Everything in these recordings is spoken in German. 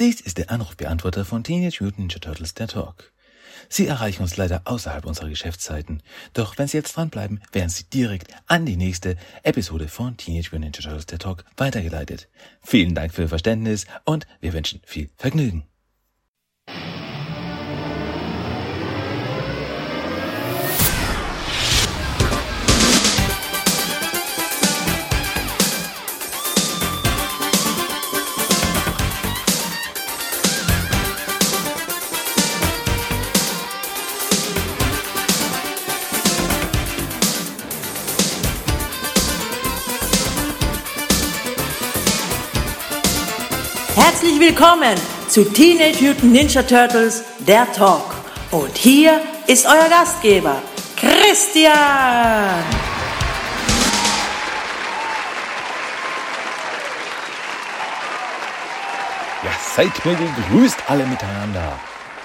Dies ist der Anrufbeantworter von Teenage Mutant Ninja Turtles, der Talk. Sie erreichen uns leider außerhalb unserer Geschäftszeiten. Doch wenn Sie jetzt dranbleiben, werden Sie direkt an die nächste Episode von Teenage Mutant Ninja Turtles, der Talk weitergeleitet. Vielen Dank für Ihr Verständnis und wir wünschen viel Vergnügen. Willkommen zu Teenage Mutant Ninja Turtles, der Talk. Und hier ist euer Gastgeber, Christian. Ja, seid mir gegrüßt alle miteinander.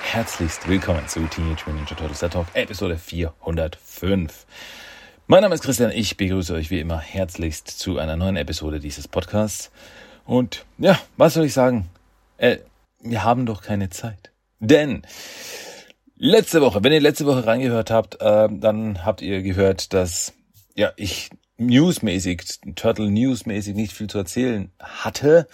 Herzlichst willkommen zu Teenage Mutant Ninja Turtles, der Talk, Episode 405. Mein Name ist Christian, ich begrüße euch wie immer herzlichst zu einer neuen Episode dieses Podcasts. Und ja, was soll ich sagen? Äh, wir haben doch keine Zeit. Denn letzte Woche, wenn ihr letzte Woche reingehört habt, äh, dann habt ihr gehört, dass ja ich newsmäßig, Turtle newsmäßig nicht viel zu erzählen hatte.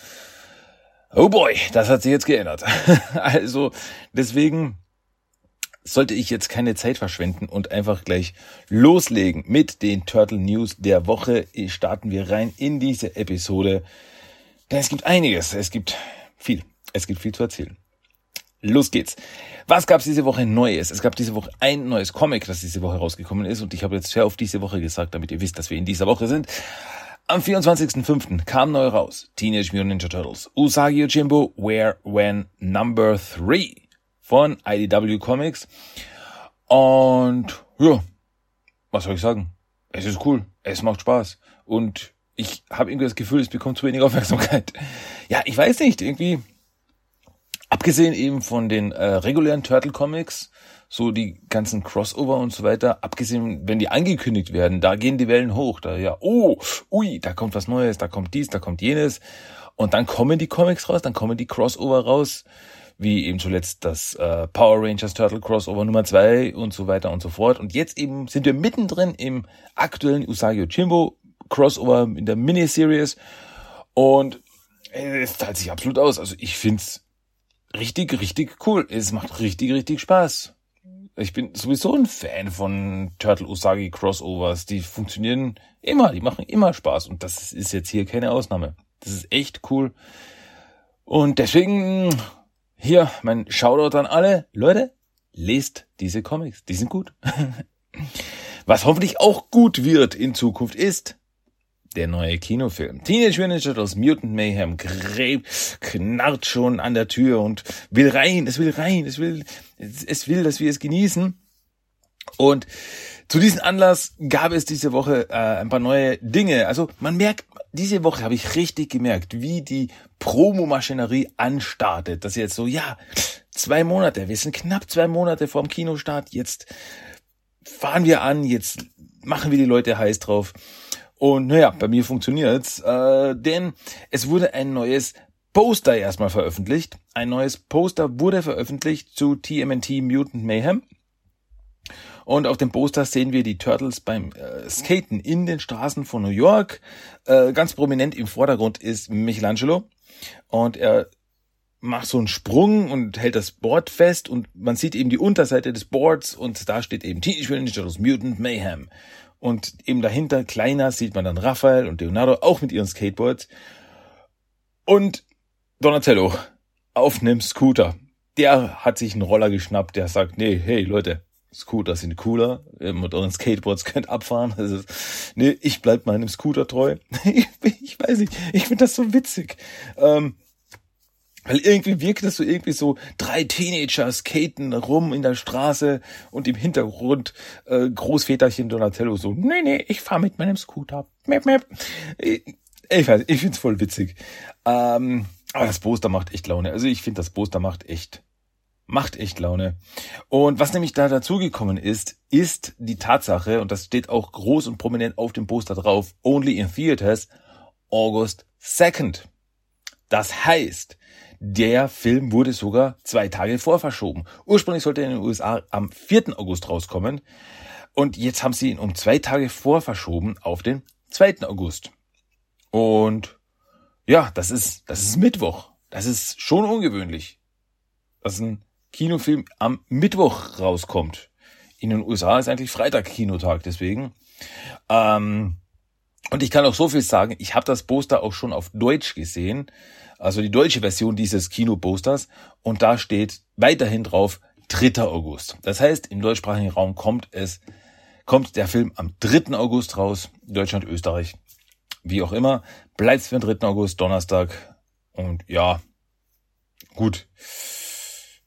Oh boy, das hat sich jetzt geändert. also deswegen sollte ich jetzt keine Zeit verschwenden und einfach gleich loslegen mit den Turtle News der Woche. Starten wir rein in diese Episode. Denn es gibt einiges, es gibt viel, es gibt viel zu erzählen. Los geht's. Was gab's diese Woche Neues? Es gab diese Woche ein neues Comic, das diese Woche rausgekommen ist und ich habe jetzt sehr auf diese Woche gesagt, damit ihr wisst, dass wir in dieser Woche sind. Am 24.05. kam neu raus Teenage Mutant Ninja Turtles Usagi Yojimbo Where When Number 3 von IDW Comics. Und ja, was soll ich sagen? Es ist cool, es macht Spaß und ich habe irgendwie das Gefühl, es bekommt zu wenig Aufmerksamkeit. Ja, ich weiß nicht, irgendwie, abgesehen eben von den äh, regulären Turtle Comics, so die ganzen Crossover und so weiter, abgesehen, wenn die angekündigt werden, da gehen die Wellen hoch, da ja, oh, ui, da kommt was Neues, da kommt dies, da kommt jenes. Und dann kommen die Comics raus, dann kommen die Crossover raus, wie eben zuletzt das äh, Power Rangers Turtle Crossover Nummer zwei und so weiter und so fort. Und jetzt eben sind wir mittendrin im aktuellen Usagi Chimbo Crossover in der Miniseries. Und es zahlt sich absolut aus. Also ich find's richtig, richtig cool. Es macht richtig, richtig Spaß. Ich bin sowieso ein Fan von Turtle Usagi Crossovers. Die funktionieren immer, die machen immer Spaß. Und das ist jetzt hier keine Ausnahme. Das ist echt cool. Und deswegen hier mein Shoutout an alle. Leute, lest diese Comics. Die sind gut. Was hoffentlich auch gut wird in Zukunft ist der neue Kinofilm. Teenage Mutant Ninja Turtles Mutant Mayhem gräbt, knarrt schon an der Tür und will rein, es will rein, es will, es will, dass wir es genießen. Und zu diesem Anlass gab es diese Woche äh, ein paar neue Dinge. Also man merkt, diese Woche habe ich richtig gemerkt, wie die Promomaschinerie anstartet. Dass jetzt so, ja, zwei Monate, wir sind knapp zwei Monate vorm Kinostart, jetzt fahren wir an, jetzt machen wir die Leute heiß drauf. Und naja, bei mir funktioniert's, äh, denn es wurde ein neues Poster erstmal veröffentlicht. Ein neues Poster wurde veröffentlicht zu TMNT Mutant Mayhem. Und auf dem Poster sehen wir die Turtles beim äh, Skaten in den Straßen von New York. Äh, ganz prominent im Vordergrund ist Michelangelo. Und er macht so einen Sprung und hält das Board fest und man sieht eben die Unterseite des Boards und da steht eben Teenage Mutant Ninja Turtles Mutant Mayhem. Und eben dahinter, kleiner, sieht man dann Raphael und Leonardo auch mit ihren Skateboards. Und Donatello auf einem Scooter. Der hat sich einen Roller geschnappt, der sagt, nee, hey Leute, Scooter sind cooler, mit euren Skateboards könnt abfahren. Also, nee, ich bleib meinem Scooter treu. ich, weiß nicht, ich finde das so witzig. Ähm, weil irgendwie wirkt das so irgendwie so drei Teenager skaten rum in der Straße und im Hintergrund äh, Großväterchen Donatello so, nee, nee, ich fahr mit meinem Scooter. Mep, mep. Ich, ich weiß, ich find's voll witzig. Ähm, aber das Poster macht echt Laune. Also ich finde, das Poster macht echt, macht echt Laune. Und was nämlich da dazugekommen ist, ist die Tatsache, und das steht auch groß und prominent auf dem Poster drauf, only in theaters, August 2nd. Das heißt, Der Film wurde sogar zwei Tage vorverschoben. Ursprünglich sollte er in den USA am 4. August rauskommen. Und jetzt haben sie ihn um zwei Tage vorverschoben auf den 2. August. Und ja, das ist, das ist Mittwoch. Das ist schon ungewöhnlich, dass ein Kinofilm am Mittwoch rauskommt. In den USA ist eigentlich Freitag Kinotag, deswegen. Ähm, und ich kann auch so viel sagen, ich habe das Poster auch schon auf Deutsch gesehen, also die deutsche Version dieses Kinoposters, und da steht weiterhin drauf 3. August. Das heißt, im deutschsprachigen Raum kommt es, kommt der Film am 3. August raus, Deutschland, Österreich, wie auch immer, bleibt für den 3. August, Donnerstag, und ja, gut,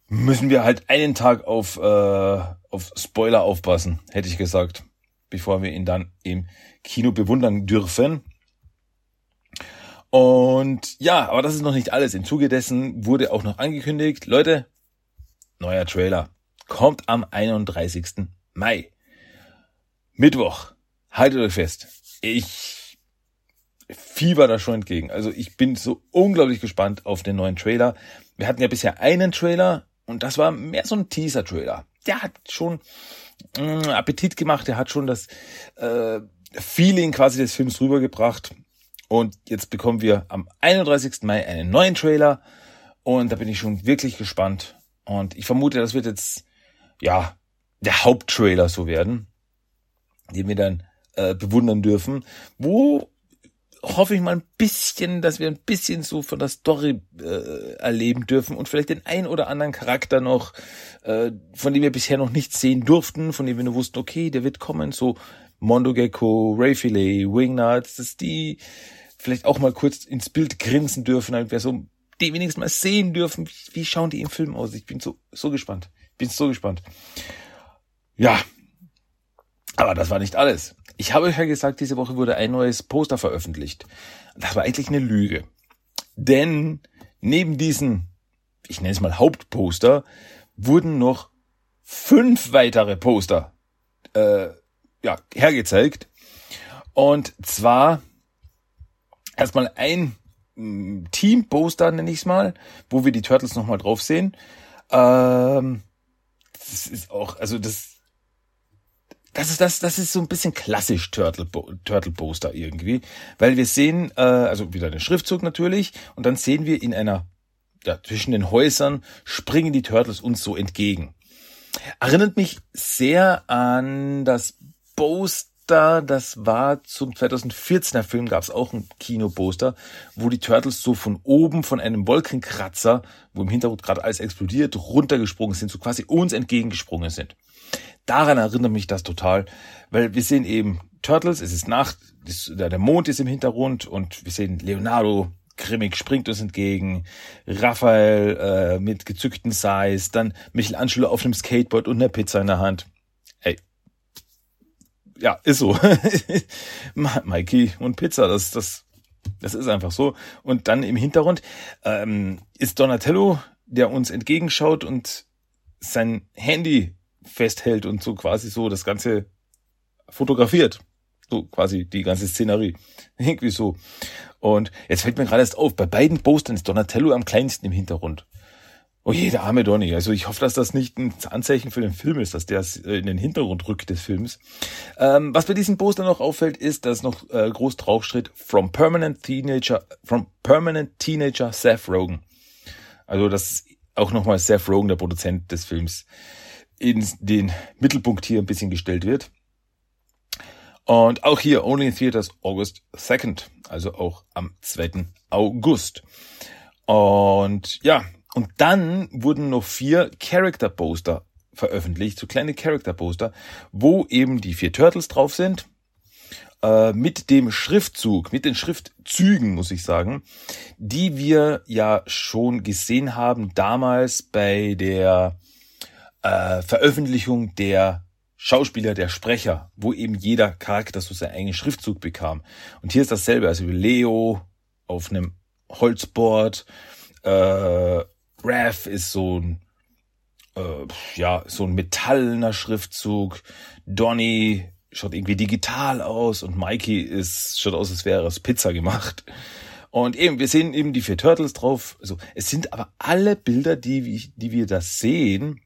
müssen wir halt einen Tag auf, äh, auf Spoiler aufpassen, hätte ich gesagt, bevor wir ihn dann im Kino bewundern dürfen. Und ja, aber das ist noch nicht alles. Im Zuge dessen wurde auch noch angekündigt, Leute, neuer Trailer kommt am 31. Mai. Mittwoch. Haltet euch fest. Ich fieber da schon entgegen. Also ich bin so unglaublich gespannt auf den neuen Trailer. Wir hatten ja bisher einen Trailer und das war mehr so ein Teaser-Trailer. Der hat schon mm, Appetit gemacht, der hat schon das äh, Feeling quasi des Films rübergebracht. Und jetzt bekommen wir am 31. Mai einen neuen Trailer. Und da bin ich schon wirklich gespannt. Und ich vermute, das wird jetzt, ja, der Haupttrailer so werden, den wir dann äh, bewundern dürfen. Wo hoffe ich mal ein bisschen, dass wir ein bisschen so von der Story äh, erleben dürfen und vielleicht den ein oder anderen Charakter noch, äh, von dem wir bisher noch nichts sehen durften, von dem wir nur wussten, okay, der wird kommen, so Mondo Gecko, Ray Filet, Wingnuts, dass die vielleicht auch mal kurz ins Bild grinsen dürfen, damit wir so die wenigstens mal sehen dürfen, wie, wie schauen die im Film aus. Ich bin so, so gespannt. Bin so gespannt. Ja. Aber das war nicht alles. Ich habe euch ja gesagt, diese Woche wurde ein neues Poster veröffentlicht. Das war eigentlich eine Lüge. Denn neben diesen, ich nenne es mal Hauptposter, wurden noch fünf weitere Poster äh, ja, hergezeigt. Und zwar erstmal ein mm, Team-Poster, nenne ich es mal, wo wir die Turtles nochmal drauf sehen. Ähm, das ist auch, also das, das ist das, das ist so ein bisschen klassisch Turtle, Turtle Poster irgendwie, weil wir sehen, äh, also wieder den Schriftzug natürlich, und dann sehen wir in einer, ja, zwischen den Häusern springen die Turtles uns so entgegen. Erinnert mich sehr an das Poster, das war zum 2014er Film, gab es auch ein Kinoposter, wo die Turtles so von oben von einem Wolkenkratzer, wo im Hintergrund gerade alles explodiert, runtergesprungen sind, so quasi uns entgegengesprungen sind. Daran erinnert mich das total, weil wir sehen eben Turtles, es ist Nacht, der Mond ist im Hintergrund und wir sehen Leonardo grimmig springt uns entgegen, Raphael äh, mit gezückten Size, dann Michelangelo auf einem Skateboard und einer Pizza in der Hand ja, ist so. Mikey und Pizza, das, das, das ist einfach so. Und dann im Hintergrund ähm, ist Donatello, der uns entgegenschaut und sein Handy festhält und so quasi so das Ganze fotografiert. So quasi die ganze Szenerie. Irgendwie so. Und jetzt fällt mir gerade erst auf, bei beiden Postern ist Donatello am kleinsten im Hintergrund. Oh je, der arme Donny. Also ich hoffe, dass das nicht ein Anzeichen für den Film ist, dass der äh, in den Hintergrund rückt des Films. Ähm, was bei diesem Poster noch auffällt, ist, dass noch äh, groß drauf steht From Permanent Teenager, From Permanent Teenager Seth Rogen. Also dass auch nochmal Seth Rogen, der Produzent des Films, in den Mittelpunkt hier ein bisschen gestellt wird. Und auch hier Only in Theaters August 2nd, also auch am 2. August. Und ja, und dann wurden noch vier Character Poster veröffentlicht, so kleine Character Poster, wo eben die vier Turtles drauf sind, äh, mit dem Schriftzug, mit den Schriftzügen, muss ich sagen, die wir ja schon gesehen haben damals bei der äh, Veröffentlichung der Schauspieler, der Sprecher, wo eben jeder Charakter so seinen eigenen Schriftzug bekam. Und hier ist dasselbe, also Leo auf einem Holzboard, äh, Raph ist so ein, äh, ja, so ein metallener Schriftzug. Donny schaut irgendwie digital aus und Mikey ist, schaut aus, als wäre es Pizza gemacht. Und eben, wir sehen eben die vier Turtles drauf. Also, es sind aber alle Bilder, die, die wir da sehen,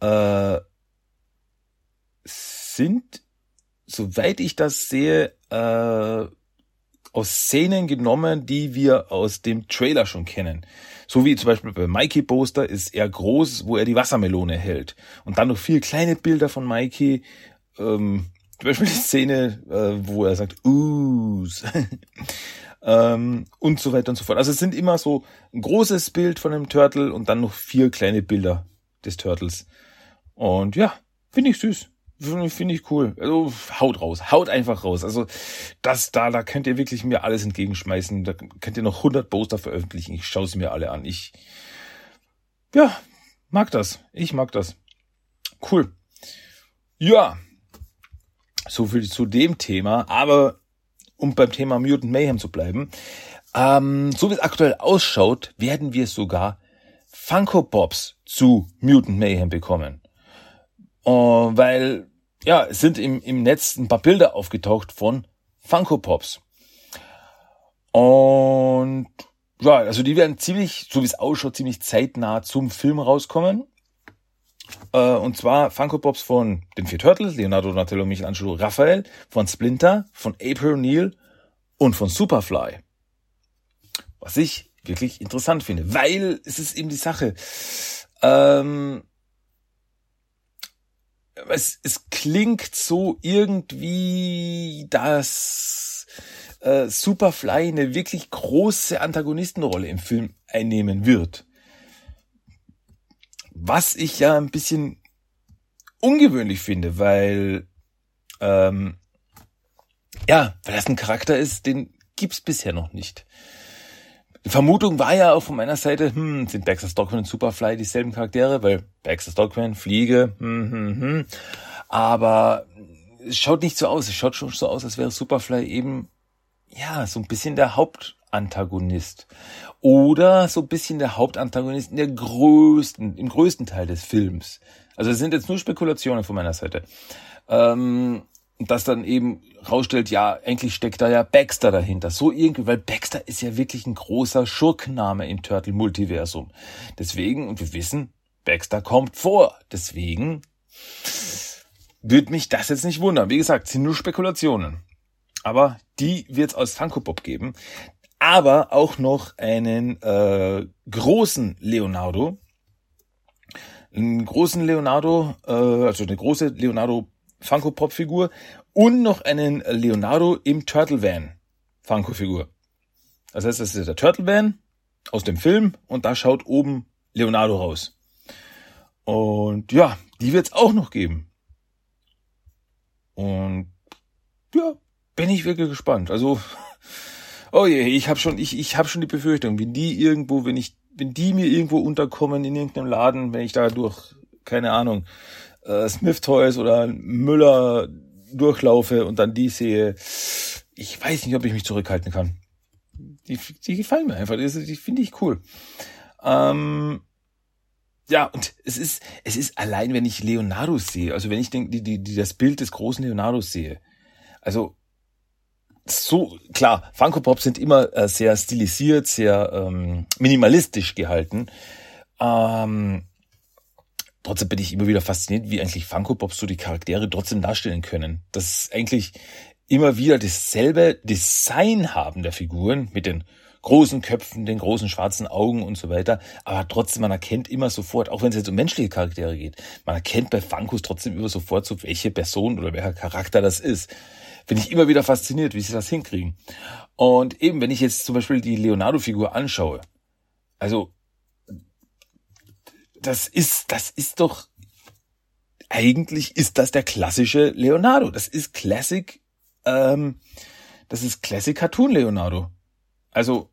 äh, sind, soweit ich das sehe, äh, aus Szenen genommen, die wir aus dem Trailer schon kennen. So wie zum Beispiel bei Mikey Poster ist er groß, wo er die Wassermelone hält. Und dann noch vier kleine Bilder von Mikey. Ähm, zum Beispiel die Szene, äh, wo er sagt, Oohs. ähm, und so weiter und so fort. Also es sind immer so ein großes Bild von dem Turtle und dann noch vier kleine Bilder des Turtles. Und ja, finde ich süß. Finde ich cool. Also haut raus, haut einfach raus. Also das da, da könnt ihr wirklich mir alles entgegenschmeißen. Da könnt ihr noch 100 Poster veröffentlichen. Ich schaue sie mir alle an. Ich ja mag das. Ich mag das. Cool. Ja, so viel zu dem Thema. Aber um beim Thema Mutant Mayhem zu bleiben, ähm, so wie es aktuell ausschaut, werden wir sogar Funko Pops zu Mutant Mayhem bekommen. Uh, weil ja, es sind im, im Netz ein paar Bilder aufgetaucht von Funko Pops. Und ja, also die werden ziemlich, so wie es ausschaut, ziemlich zeitnah zum Film rauskommen. Äh, und zwar Funko Pops von den vier Turtles, Leonardo Donatello, Michelangelo, Raphael, von Splinter, von April O'Neil und von Superfly. Was ich wirklich interessant finde, weil es ist eben die Sache. Ähm, es, es klingt so irgendwie, dass äh, Superfly eine wirklich große Antagonistenrolle im Film einnehmen wird. Was ich ja ein bisschen ungewöhnlich finde, weil ähm, ja, weil das ein Charakter ist, den gibt's bisher noch nicht. Die Vermutung war ja auch von meiner Seite, hm, sind Baxter Stockman und Superfly dieselben Charaktere, weil Baxter Stockman, Fliege, hm, hm, hm. Aber es schaut nicht so aus. Es schaut schon so aus, als wäre Superfly eben, ja, so ein bisschen der Hauptantagonist. Oder so ein bisschen der Hauptantagonist in der größten, im größten Teil des Films. Also es sind jetzt nur Spekulationen von meiner Seite. Ähm, das dann eben rausstellt, ja, eigentlich steckt da ja Baxter dahinter. So irgendwie, weil Baxter ist ja wirklich ein großer Schurkenname im Turtle-Multiversum. Deswegen, und wir wissen, Baxter kommt vor. Deswegen würde mich das jetzt nicht wundern. Wie gesagt, sind nur Spekulationen. Aber die wird es aus Funko Pop geben. Aber auch noch einen äh, großen Leonardo. Einen großen Leonardo, äh, also eine große Leonardo Funko Pop Figur und noch einen Leonardo im Turtle Van Funko Figur. Das heißt, das ist der Turtle Van aus dem Film und da schaut oben Leonardo raus. Und ja, die wird es auch noch geben. Und ja, bin ich wirklich gespannt. Also, oh je, ich habe schon, ich, ich habe schon die Befürchtung, wenn die irgendwo, wenn ich, wenn die mir irgendwo unterkommen in irgendeinem Laden, wenn ich da durch, keine Ahnung, äh, Smith Toys oder Müller durchlaufe und dann die sehe, ich weiß nicht, ob ich mich zurückhalten kann. Die, die gefallen mir einfach, die, die finde ich cool. Ähm, ja, und es ist, es ist allein, wenn ich Leonardo sehe, also wenn ich den, die, die, die, das Bild des großen Leonardo sehe, also so, klar, Funko Pops sind immer äh, sehr stilisiert, sehr ähm, minimalistisch gehalten. Ähm, trotzdem bin ich immer wieder fasziniert, wie eigentlich Funko Pops so die Charaktere trotzdem darstellen können. Das ist eigentlich immer wieder dasselbe Design haben der Figuren mit den großen Köpfen, den großen schwarzen Augen und so weiter. Aber trotzdem, man erkennt immer sofort, auch wenn es jetzt um menschliche Charaktere geht, man erkennt bei Funkos trotzdem immer sofort, so welche Person oder welcher Charakter das ist. Bin ich immer wieder fasziniert, wie sie das hinkriegen. Und eben, wenn ich jetzt zum Beispiel die Leonardo-Figur anschaue, also das ist, das ist doch, eigentlich ist das der klassische Leonardo. Das ist Classic, ähm, das ist Classic Cartoon Leonardo. Also,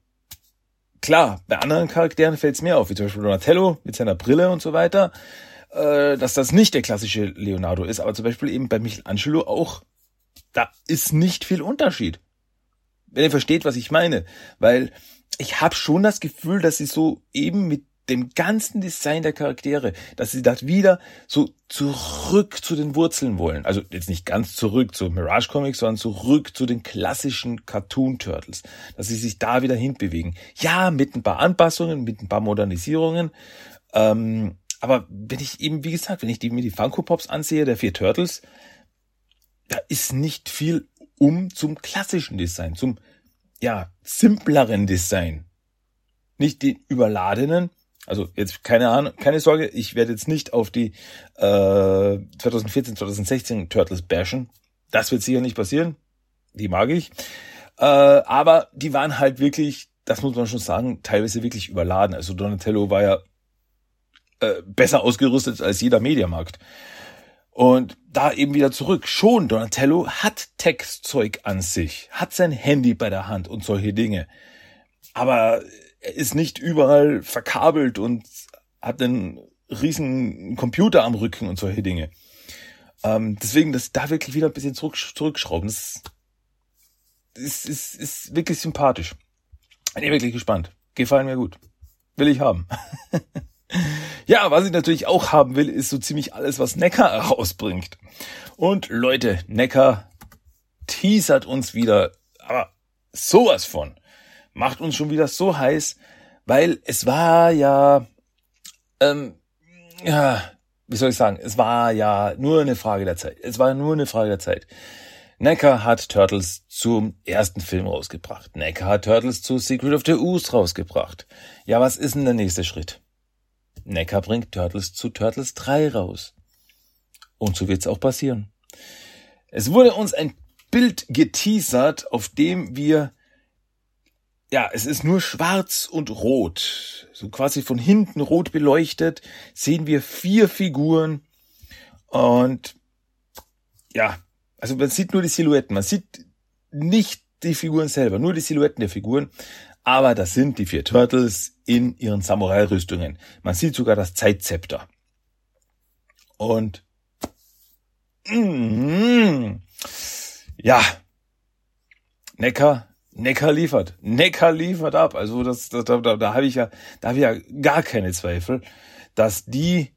klar, bei anderen Charakteren fällt es mir auf, wie zum Beispiel Donatello mit seiner Brille und so weiter, äh, dass das nicht der klassische Leonardo ist, aber zum Beispiel eben bei Michelangelo auch, da ist nicht viel Unterschied. Wenn ihr versteht, was ich meine. Weil ich habe schon das Gefühl, dass sie so eben mit dem ganzen Design der Charaktere, dass sie das wieder so zurück zu den Wurzeln wollen. Also jetzt nicht ganz zurück zu Mirage Comics, sondern zurück zu den klassischen Cartoon Turtles. Dass sie sich da wieder hinbewegen. Ja, mit ein paar Anpassungen, mit ein paar Modernisierungen. Ähm, aber wenn ich eben, wie gesagt, wenn ich die, mir die Funko Pops ansehe, der vier Turtles, da ist nicht viel um zum klassischen Design, zum, ja, simpleren Design. Nicht die überladenen, also jetzt keine Ahnung, keine Sorge, ich werde jetzt nicht auf die äh, 2014, 2016 Turtles bashen. Das wird sicher nicht passieren. Die mag ich. Äh, aber die waren halt wirklich, das muss man schon sagen, teilweise wirklich überladen. Also Donatello war ja äh, besser ausgerüstet als jeder Mediamarkt. Und da eben wieder zurück. Schon Donatello hat Textzeug an sich, hat sein Handy bei der Hand und solche Dinge. Aber er ist nicht überall verkabelt und hat einen riesen Computer am Rücken und solche Dinge. Ähm, deswegen, das da wirklich wieder ein bisschen zurück, zurückschrauben. Das ist, ist, ist wirklich sympathisch. Bin ich wirklich gespannt. Gefallen mir gut. Will ich haben. ja, was ich natürlich auch haben will, ist so ziemlich alles, was Neckar herausbringt. Und Leute, Neckar teasert uns wieder, aber sowas von macht uns schon wieder so heiß, weil es war ja, ähm, ja, wie soll ich sagen, es war ja nur eine Frage der Zeit. Es war nur eine Frage der Zeit. Necker hat Turtles zum ersten Film rausgebracht. Necker hat Turtles zu Secret of the Ooze rausgebracht. Ja, was ist denn der nächste Schritt? Necker bringt Turtles zu Turtles 3 raus. Und so wird's auch passieren. Es wurde uns ein Bild geteasert, auf dem wir ja, es ist nur schwarz und rot. So quasi von hinten rot beleuchtet sehen wir vier Figuren und ja, also man sieht nur die Silhouetten. Man sieht nicht die Figuren selber, nur die Silhouetten der Figuren. Aber das sind die vier Turtles in ihren Samurai-Rüstungen. Man sieht sogar das Zeitzepter. Und mm, ja, Necker Neckar liefert. Neckar liefert ab. Also das, das da, da, da habe ich ja, da habe ich ja gar keine Zweifel, dass die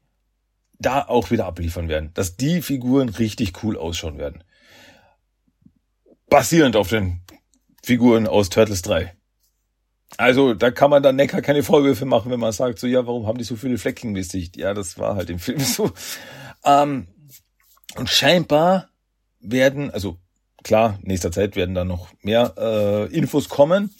da auch wieder abliefern werden, dass die Figuren richtig cool ausschauen werden. Basierend auf den Figuren aus Turtles 3. Also da kann man dann Neckar keine Vorwürfe machen, wenn man sagt, so ja, warum haben die so viele Flecken im Gesicht? Ja, das war halt im Film so. Ähm, und scheinbar werden, also Klar, nächster Zeit werden da noch mehr äh, Infos kommen.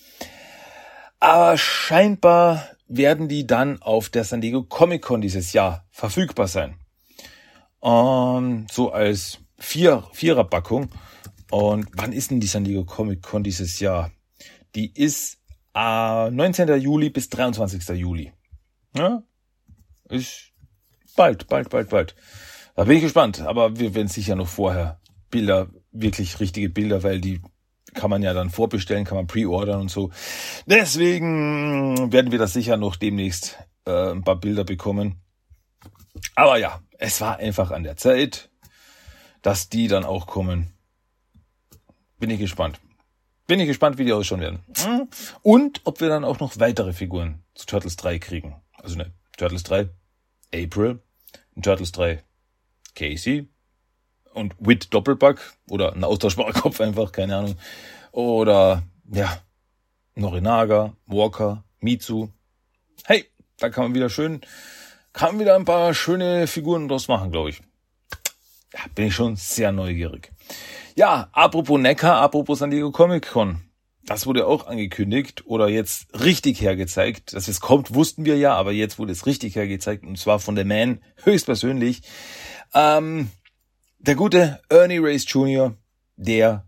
Aber scheinbar werden die dann auf der San Diego Comic Con dieses Jahr verfügbar sein. Ähm, so als vier, Viererpackung. Und wann ist denn die San Diego Comic Con dieses Jahr? Die ist äh, 19. Juli bis 23. Juli. Ja? Ist bald, bald, bald, bald. Da bin ich gespannt. Aber wir werden sicher noch vorher Bilder wirklich richtige Bilder, weil die kann man ja dann vorbestellen, kann man pre-ordern und so. Deswegen werden wir das sicher noch demnächst äh, ein paar Bilder bekommen. Aber ja, es war einfach an der Zeit, dass die dann auch kommen. Bin ich gespannt. Bin ich gespannt, wie die ausschauen werden. Und ob wir dann auch noch weitere Figuren zu Turtles 3 kriegen. Also ne, Turtles 3 April, Turtles 3 Casey, und Wit Doppelpack oder ein austauschbarer Kopf einfach, keine Ahnung. Oder ja, Norinaga, Walker, Mitsu. Hey, da kann man wieder schön, kann man wieder ein paar schöne Figuren draus machen, glaube ich. Ja, bin ich schon sehr neugierig. Ja, apropos Neckar, apropos San Diego Comic Con. Das wurde auch angekündigt oder jetzt richtig hergezeigt. Dass es kommt, wussten wir ja, aber jetzt wurde es richtig hergezeigt und zwar von der Man höchstpersönlich. Ähm, der gute Ernie Race Jr., der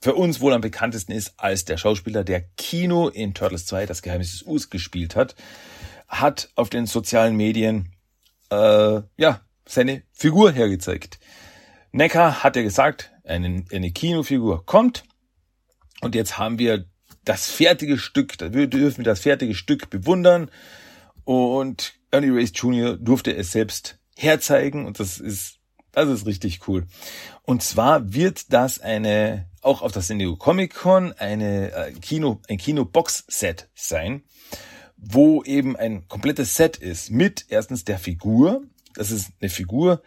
für uns wohl am bekanntesten ist als der Schauspieler, der Kino in Turtles 2, das Geheimnis des Us, gespielt hat, hat auf den sozialen Medien äh, ja seine Figur hergezeigt. Necker hat ja gesagt, eine, eine Kinofigur kommt und jetzt haben wir das fertige Stück, wir dürfen das fertige Stück bewundern und Ernie Race Jr. durfte es selbst herzeigen und das ist das ist richtig cool. Und zwar wird das eine, auch auf der San Comic Con, eine äh, Kino, ein Kino-Box-Set sein, wo eben ein komplettes Set ist mit erstens der Figur. Das ist eine Figur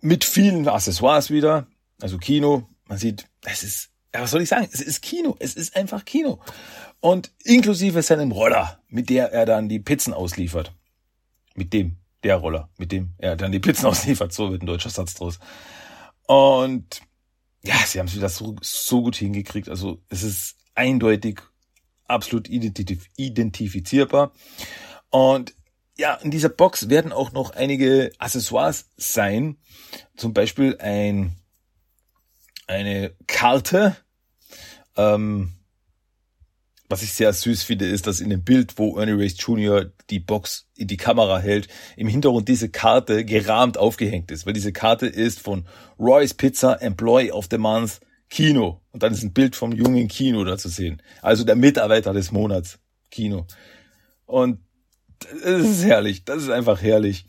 mit vielen Accessoires wieder. Also Kino. Man sieht, es ist, ja, was soll ich sagen? Es ist Kino. Es ist einfach Kino. Und inklusive seinem Roller, mit der er dann die Pizzen ausliefert. Mit dem, der Roller, mit dem er dann die Pizzen ausliefert. So wird ein deutscher Satz draus. Und ja, sie haben es wieder so, so gut hingekriegt. Also es ist eindeutig absolut identif identifizierbar. Und ja, in dieser Box werden auch noch einige Accessoires sein. Zum Beispiel ein, eine Karte. Ähm, was ich sehr süß finde, ist, dass in dem Bild, wo Ernie Race Jr. die Box in die Kamera hält, im Hintergrund diese Karte gerahmt aufgehängt ist. Weil diese Karte ist von Roy's Pizza Employee of the Month Kino. Und dann ist ein Bild vom jungen Kino da zu sehen. Also der Mitarbeiter des Monats Kino. Und das ist herrlich. Das ist einfach herrlich.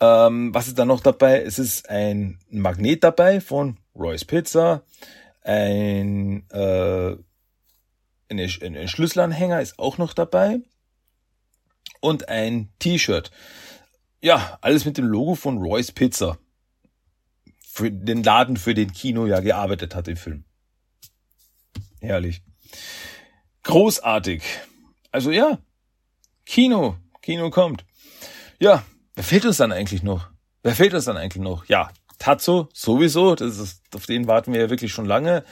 Ähm, was ist da noch dabei? Es ist ein Magnet dabei von Roy's Pizza. Ein, äh, ein, ein Schlüsselanhänger ist auch noch dabei. Und ein T-Shirt. Ja, alles mit dem Logo von Roy's Pizza für den Laden, für den Kino ja gearbeitet hat im Film. Herrlich. Großartig. Also ja, Kino, Kino kommt. Ja, wer fehlt uns dann eigentlich noch? Wer fehlt uns dann eigentlich noch? Ja, Tatzo sowieso, das ist, auf den warten wir ja wirklich schon lange.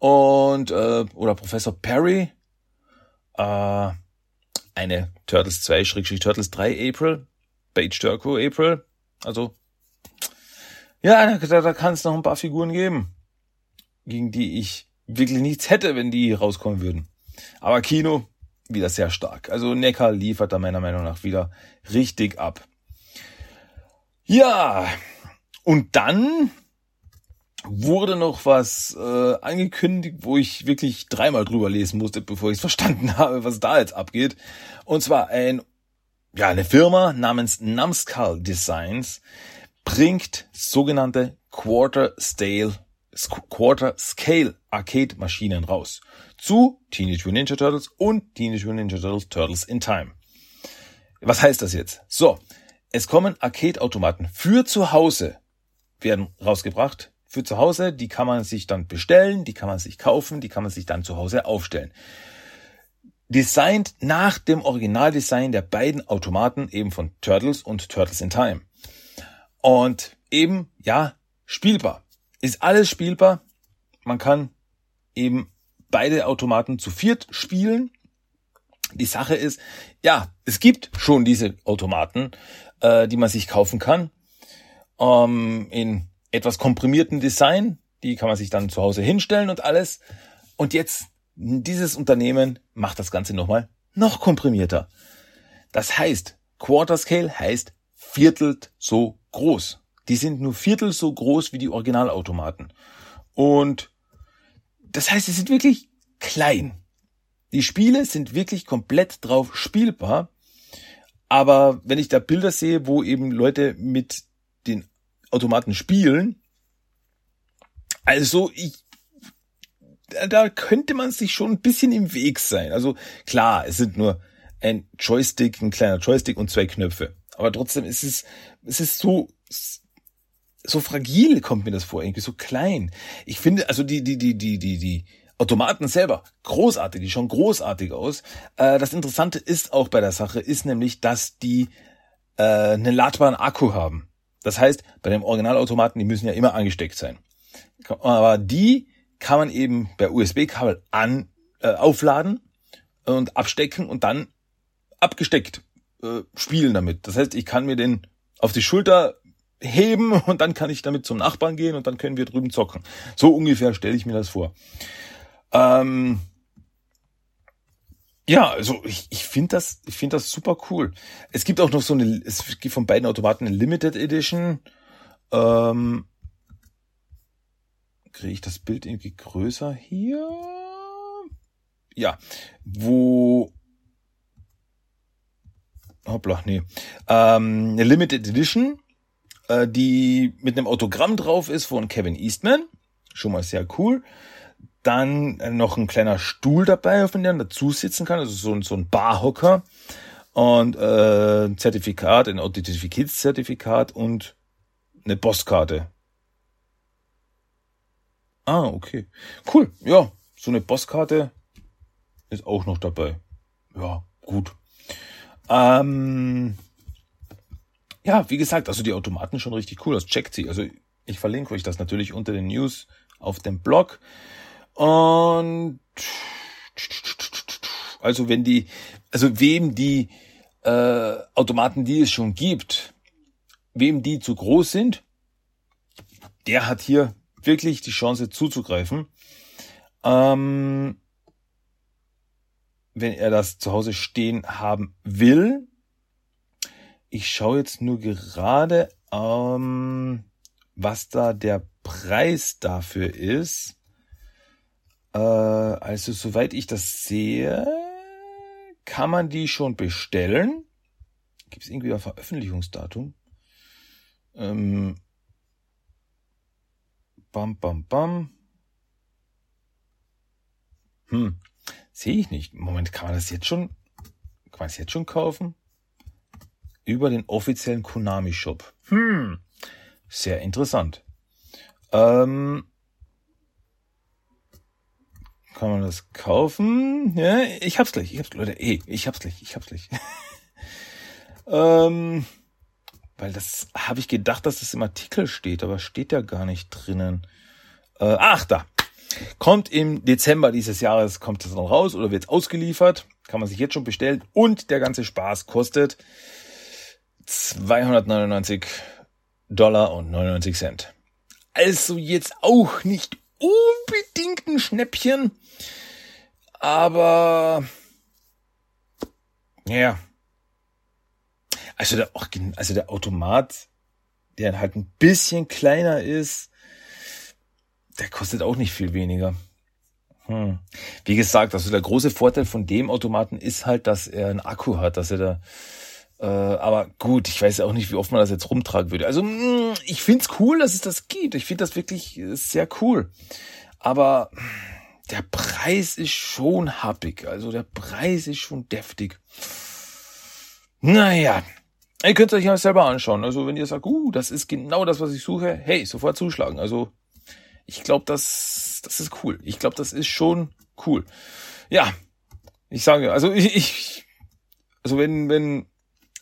Und äh, oder Professor Perry, äh, eine Turtles 2, Schrägstrich Turtles 3 April, Page Turco April, also ja, da, da kann es noch ein paar Figuren geben, gegen die ich wirklich nichts hätte, wenn die rauskommen würden. Aber Kino wieder sehr stark. Also Neckar liefert da meiner Meinung nach wieder richtig ab. Ja, und dann wurde noch was äh, angekündigt, wo ich wirklich dreimal drüber lesen musste, bevor ich es verstanden habe, was da jetzt abgeht. Und zwar ein, ja, eine Firma namens Numskull Designs bringt sogenannte Quarter Scale, Quarter Scale Arcade Maschinen raus zu Teenage Mutant Ninja Turtles und Teenage Mutant Ninja Turtles Turtles in Time. Was heißt das jetzt? So, es kommen Arcade Automaten für zu Hause werden rausgebracht. Für zu Hause, die kann man sich dann bestellen, die kann man sich kaufen, die kann man sich dann zu Hause aufstellen. Designt nach dem Originaldesign der beiden Automaten eben von Turtles und Turtles in Time. Und eben, ja, spielbar. Ist alles spielbar. Man kann eben beide Automaten zu viert spielen. Die Sache ist, ja, es gibt schon diese Automaten, äh, die man sich kaufen kann. Ähm, in etwas komprimierten Design. Die kann man sich dann zu Hause hinstellen und alles. Und jetzt, dieses Unternehmen macht das Ganze nochmal noch komprimierter. Das heißt, Quarter Scale heißt viertelt so groß. Die sind nur viertel so groß wie die Originalautomaten. Und das heißt, sie sind wirklich klein. Die Spiele sind wirklich komplett drauf spielbar. Aber wenn ich da Bilder sehe, wo eben Leute mit den Automaten spielen, also ich, da könnte man sich schon ein bisschen im Weg sein. Also klar, es sind nur ein Joystick, ein kleiner Joystick und zwei Knöpfe. Aber trotzdem ist es, es ist so, so fragil kommt mir das vor, irgendwie so klein. Ich finde, also die, die, die, die, die, die Automaten selber, großartig, die schauen großartig aus. Äh, das Interessante ist auch bei der Sache, ist nämlich, dass die äh, einen ladbaren Akku haben. Das heißt, bei dem Originalautomaten, die müssen ja immer angesteckt sein. Aber die kann man eben per USB-Kabel an äh, aufladen und abstecken und dann abgesteckt äh, spielen damit. Das heißt, ich kann mir den auf die Schulter heben und dann kann ich damit zum Nachbarn gehen und dann können wir drüben zocken. So ungefähr stelle ich mir das vor. Ähm, ja, also ich, ich finde das, ich finde das super cool. Es gibt auch noch so eine, es gibt von beiden Automaten eine Limited Edition. Ähm, Kriege ich das Bild irgendwie größer hier? Ja, wo hoppla, nee, ähm, eine Limited Edition, äh, die mit einem Autogramm drauf ist von Kevin Eastman. Schon mal sehr cool. Dann äh, noch ein kleiner Stuhl dabei, auf dem man dazu sitzen kann, also so, so ein Barhocker. und äh, ein Zertifikat, ein Authentifikatszertifikat und eine Postkarte. Ah, okay. Cool. Ja, so eine Postkarte ist auch noch dabei. Ja, gut. Ähm, ja, wie gesagt, also die Automaten schon richtig cool. Das checkt sie. Also ich verlinke euch das natürlich unter den News auf dem Blog. Und also wenn die, also wem die äh, Automaten, die es schon gibt, wem die zu groß sind, der hat hier wirklich die Chance zuzugreifen. Ähm, wenn er das zu Hause stehen haben will. Ich schaue jetzt nur gerade, ähm, was da der Preis dafür ist. Äh, also soweit ich das sehe, kann man die schon bestellen. Gibt es irgendwie ein Veröffentlichungsdatum? Ähm, bam, bam, bam. Hm, sehe ich nicht. Moment, kann man das jetzt schon, kann man das jetzt schon kaufen? Über den offiziellen Konami Shop. Hm, sehr interessant. Ähm, kann man das kaufen? Ja, ich hab's gleich. Ich hab's, Leute, ey, ich hab's gleich. Ich hab's gleich. ähm, weil das habe ich gedacht, dass das im Artikel steht, aber steht ja gar nicht drinnen. Äh, ach, da. Kommt im Dezember dieses Jahres, kommt das dann raus oder wird ausgeliefert. Kann man sich jetzt schon bestellen. Und der ganze Spaß kostet 299 Dollar und 99 Cent. Also jetzt auch nicht unbedingt ein Schnäppchen, aber ja. Also der, also der Automat, der halt ein bisschen kleiner ist, der kostet auch nicht viel weniger. Hm. Wie gesagt, also der große Vorteil von dem Automaten ist halt, dass er einen Akku hat, dass er da äh, aber gut, ich weiß auch nicht, wie oft man das jetzt rumtragen würde. Also mh, mm, ich find's cool, dass es das gibt. Ich find das wirklich äh, sehr cool. Aber der Preis ist schon happig. Also der Preis ist schon deftig. Naja, ihr könnt euch ja selber anschauen. Also wenn ihr sagt, uh, das ist genau das, was ich suche, hey, sofort zuschlagen. Also ich glaube, das, das ist cool. Ich glaube, das ist schon cool. Ja, ich sage, also ich, ich also wenn, wenn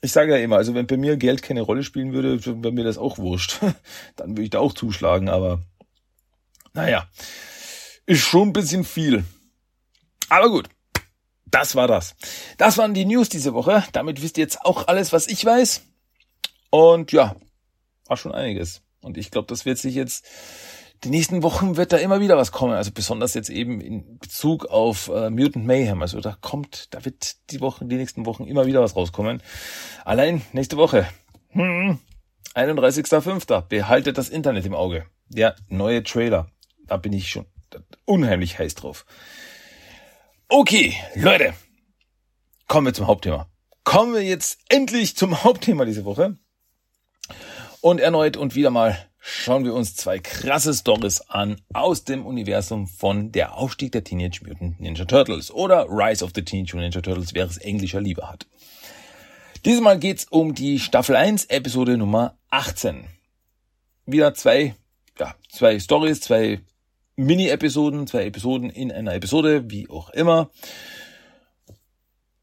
ich sage ja immer, also wenn bei mir Geld keine Rolle spielen würde, wäre mir das auch wurscht. Dann würde ich da auch zuschlagen, aber naja, ist schon ein bisschen viel. Aber gut, das war das. Das waren die News diese Woche. Damit wisst ihr jetzt auch alles, was ich weiß. Und ja, war schon einiges. Und ich glaube, das wird sich jetzt die nächsten Wochen wird da immer wieder was kommen. Also besonders jetzt eben in Bezug auf äh, Mutant Mayhem. Also da kommt, da wird die Wochen, die nächsten Wochen immer wieder was rauskommen. Allein nächste Woche. Hm, 31.05. Behaltet das Internet im Auge. Der neue Trailer. Da bin ich schon unheimlich heiß drauf. Okay, Leute. Kommen wir zum Hauptthema. Kommen wir jetzt endlich zum Hauptthema diese Woche. Und erneut und wieder mal schauen wir uns zwei krasse Stories an aus dem Universum von Der Aufstieg der Teenage Mutant Ninja Turtles oder Rise of the Teenage Mutant Ninja Turtles, wer es englischer lieber hat. Diesmal geht's um die Staffel 1, Episode Nummer 18. Wieder zwei, ja, zwei Stories, zwei Mini-Episoden, zwei Episoden in einer Episode, wie auch immer.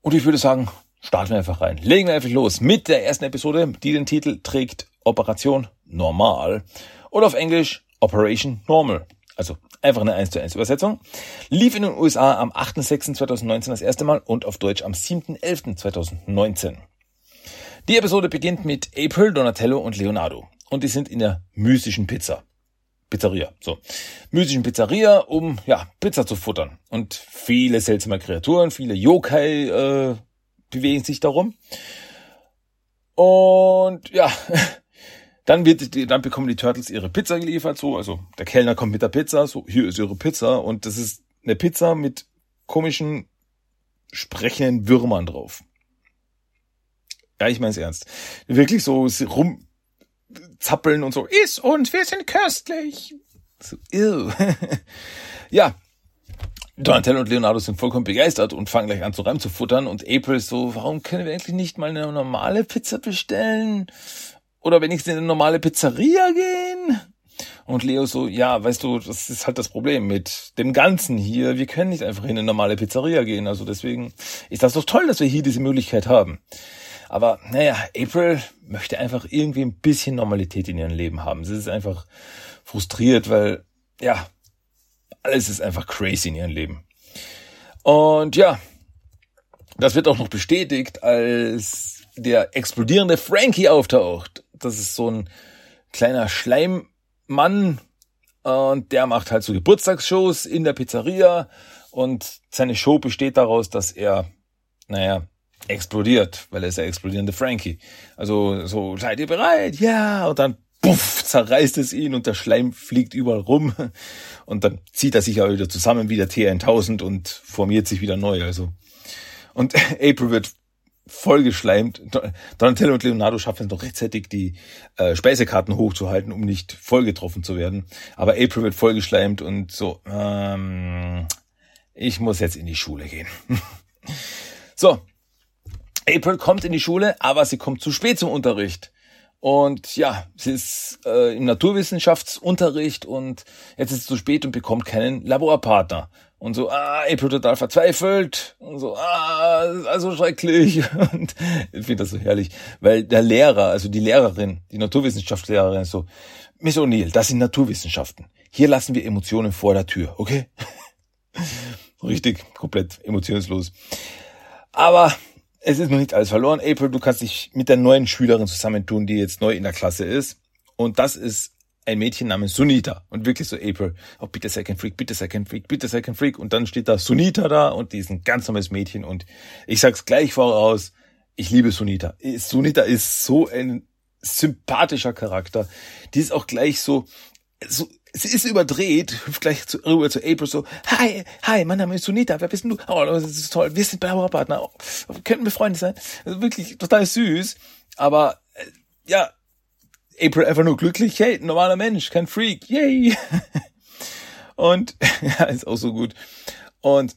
Und ich würde sagen, starten wir einfach rein. Legen wir einfach los mit der ersten Episode, die den Titel trägt Operation Normal oder auf Englisch Operation Normal. Also einfach eine 1 zu 1 Übersetzung. Lief in den USA am 8.6.2019 das erste Mal und auf Deutsch am 7.11.2019. Die Episode beginnt mit April, Donatello und Leonardo. Und die sind in der mystischen Pizza. Pizzeria, so. Mystischen Pizzeria, um, ja, Pizza zu futtern. Und viele seltsame Kreaturen, viele Yokai, äh, bewegen sich darum. Und, ja, Dann wird, dann bekommen die Turtles ihre Pizza geliefert, so, also der Kellner kommt mit der Pizza, so, hier ist ihre Pizza und das ist eine Pizza mit komischen, sprechenden Würmern drauf. Ja, ich mein's ernst. Wirklich so rumzappeln und so, iss uns, wir sind köstlich. So, ew. ja. Donatello und Leonardo sind vollkommen begeistert und fangen gleich an zu Reim zu futtern und April ist so, warum können wir eigentlich nicht mal eine normale Pizza bestellen? Oder wenigstens in eine normale Pizzeria gehen? Und Leo so, ja, weißt du, das ist halt das Problem mit dem Ganzen hier. Wir können nicht einfach in eine normale Pizzeria gehen. Also deswegen ist das doch toll, dass wir hier diese Möglichkeit haben. Aber naja, April möchte einfach irgendwie ein bisschen Normalität in ihrem Leben haben. Sie ist einfach frustriert, weil ja, alles ist einfach crazy in ihrem Leben. Und ja, das wird auch noch bestätigt, als der explodierende Frankie auftaucht. Das ist so ein kleiner Schleimmann und der macht halt so Geburtstagsshows in der Pizzeria und seine Show besteht daraus, dass er, naja, explodiert, weil er ist der explodierende Frankie. Also so, seid ihr bereit? Ja, und dann puff, zerreißt es ihn und der Schleim fliegt überall rum. Und dann zieht er sich ja wieder zusammen wie der T1000 und formiert sich wieder neu. Also. Und April wird voll geschleimt. Donatello und Leonardo schaffen es noch rechtzeitig, die äh, Speisekarten hochzuhalten, um nicht voll getroffen zu werden. Aber April wird voll geschleimt und so, ähm, ich muss jetzt in die Schule gehen. so, April kommt in die Schule, aber sie kommt zu spät zum Unterricht. Und ja, sie ist äh, im Naturwissenschaftsunterricht und jetzt ist es zu spät und bekommt keinen Laborpartner. Und so, ah, April total verzweifelt. Und so, ah, also schrecklich. Und ich finde das so herrlich. Weil der Lehrer, also die Lehrerin, die Naturwissenschaftslehrerin ist so, Miss O'Neill, das sind Naturwissenschaften. Hier lassen wir Emotionen vor der Tür, okay? Richtig, komplett emotionslos. Aber es ist noch nicht alles verloren. April, du kannst dich mit der neuen Schülerin zusammentun, die jetzt neu in der Klasse ist. Und das ist ein Mädchen namens Sunita. Und wirklich so April, oh bitte Second Freak, bitte Second Freak, bitte Second Freak. Und dann steht da Sunita da und die ist ein ganz normales Mädchen. Und ich sag's gleich voraus, ich liebe Sunita. Sunita ist so ein sympathischer Charakter. Die ist auch gleich so, so sie ist überdreht, hüpft gleich zu, rüber zu April so, hi, hi, mein Name ist Sunita, wer bist du? Oh, das ist toll, wir sind Partner, oh, könnten wir Freunde sein? Also wirklich total süß, aber äh, ja, April einfach nur glücklich, hey, normaler Mensch, kein Freak, yay! Und ja, ist auch so gut. Und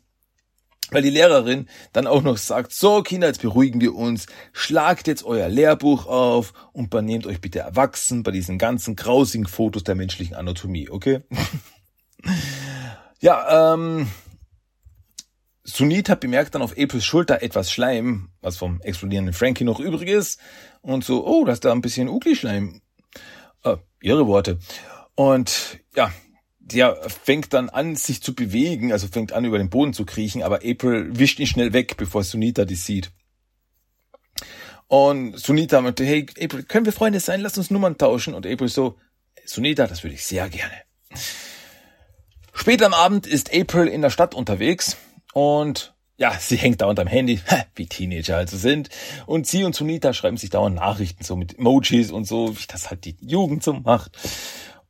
weil die Lehrerin dann auch noch sagt, so Kinder, jetzt beruhigen wir uns, schlagt jetzt euer Lehrbuch auf und benehmt euch bitte erwachsen bei diesen ganzen grausigen Fotos der menschlichen Anatomie, okay? ja, ähm, Sunita bemerkt dann auf Aprils Schulter etwas Schleim, was vom explodierenden Frankie noch übrig ist, und so, oh, da ist da ein bisschen Ugly-Schleim. Ihre Worte. Und ja, der fängt dann an, sich zu bewegen, also fängt an, über den Boden zu kriechen, aber April wischt ihn schnell weg, bevor Sunita die sieht. Und Sunita meinte, hey, April, können wir Freunde sein? Lass uns Nummern tauschen. Und April so, Sunita, das würde ich sehr gerne. Später am Abend ist April in der Stadt unterwegs und ja, sie hängt dauernd am Handy, wie Teenager also sind. Und sie und Sunita schreiben sich dauernd Nachrichten, so mit Emojis und so, wie das halt die Jugend so macht.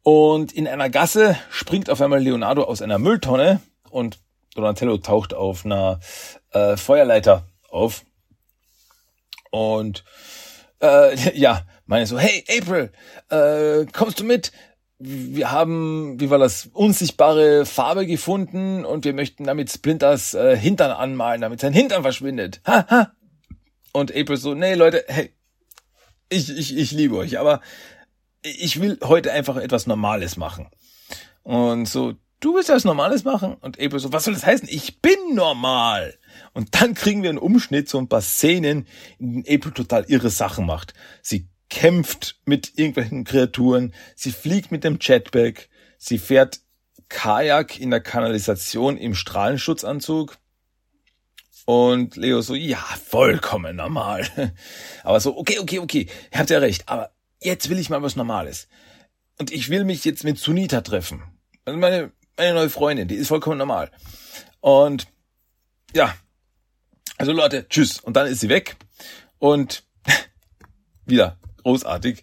Und in einer Gasse springt auf einmal Leonardo aus einer Mülltonne und Donatello taucht auf einer äh, Feuerleiter auf. Und äh, ja, meine so, hey April, äh, kommst du mit? Wir haben, wie war das, unsichtbare Farbe gefunden und wir möchten damit Splinters äh, Hintern anmalen, damit sein Hintern verschwindet. Ha, ha. Und April so, nee Leute, hey, ich, ich, ich liebe euch, aber ich will heute einfach etwas Normales machen. Und so, du willst etwas Normales machen? Und April so, was soll das heißen? Ich bin normal. Und dann kriegen wir einen Umschnitt, so ein paar Szenen, in denen April total irre Sachen macht. Sie kämpft mit irgendwelchen Kreaturen, sie fliegt mit dem Jetpack, sie fährt Kajak in der Kanalisation im Strahlenschutzanzug. Und Leo so, ja, vollkommen normal. Aber so, okay, okay, okay, habt ja recht, aber jetzt will ich mal was Normales. Und ich will mich jetzt mit Sunita treffen. Also meine, meine neue Freundin, die ist vollkommen normal. Und ja, also Leute, tschüss. Und dann ist sie weg. Und wieder großartig.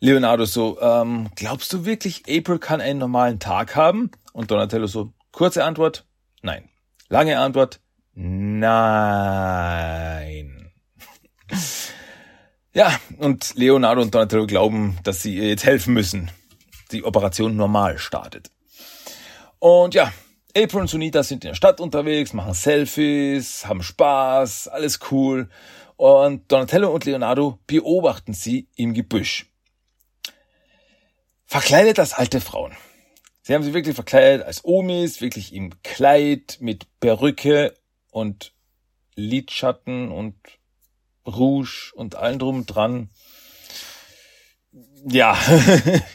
Leonardo so, ähm, glaubst du wirklich, April kann einen normalen Tag haben? Und Donatello so, kurze Antwort, nein. Lange Antwort, nein. Ja, und Leonardo und Donatello glauben, dass sie ihr jetzt helfen müssen. Die Operation normal startet. Und ja, April und Sunita sind in der Stadt unterwegs, machen Selfies, haben Spaß, alles cool. Und Donatello und Leonardo beobachten sie im Gebüsch. Verkleidet als alte Frauen. Sie haben sie wirklich verkleidet als Omis, wirklich im Kleid mit Perücke und Lidschatten und Rouge und allen drum und dran. Ja,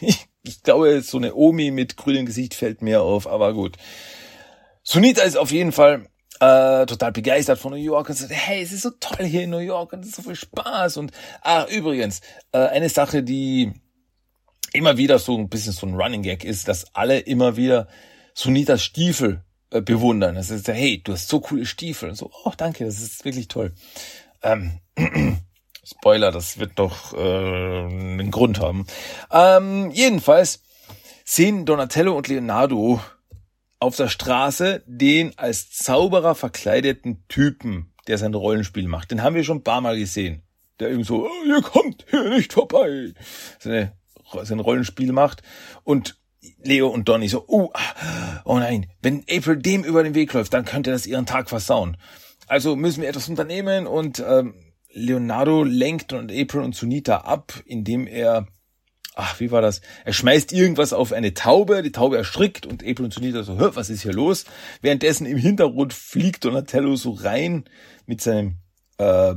ich glaube, so eine Omi mit grünem Gesicht fällt mir auf, aber gut. Sunita ist auf jeden Fall äh, total begeistert von New York und sagt, hey, es ist so toll hier in New York und es ist so viel Spaß. Und ah, übrigens, äh, eine Sache, die immer wieder so ein bisschen so ein Running Gag ist, dass alle immer wieder Sunitas Stiefel äh, bewundern. Das ist, hey, du hast so coole Stiefel. Und so, oh, danke, das ist wirklich toll. Ähm, Spoiler, das wird doch äh, einen Grund haben. Ähm, jedenfalls sehen Donatello und Leonardo auf der Straße den als Zauberer verkleideten Typen, der sein Rollenspiel macht. Den haben wir schon ein paar Mal gesehen. Der irgendwie so, oh, ihr kommt hier nicht vorbei. Seine, sein Rollenspiel macht. Und Leo und Donny so, oh, oh nein, wenn April dem über den Weg läuft, dann könnte das ihren Tag versauen. Also müssen wir etwas unternehmen und ähm, Leonardo lenkt und April und Sunita ab, indem er, ach, wie war das? Er schmeißt irgendwas auf eine Taube, die Taube erschrickt und April und Sunita so, hör, was ist hier los? Währenddessen im Hintergrund fliegt Donatello so rein mit seinem äh,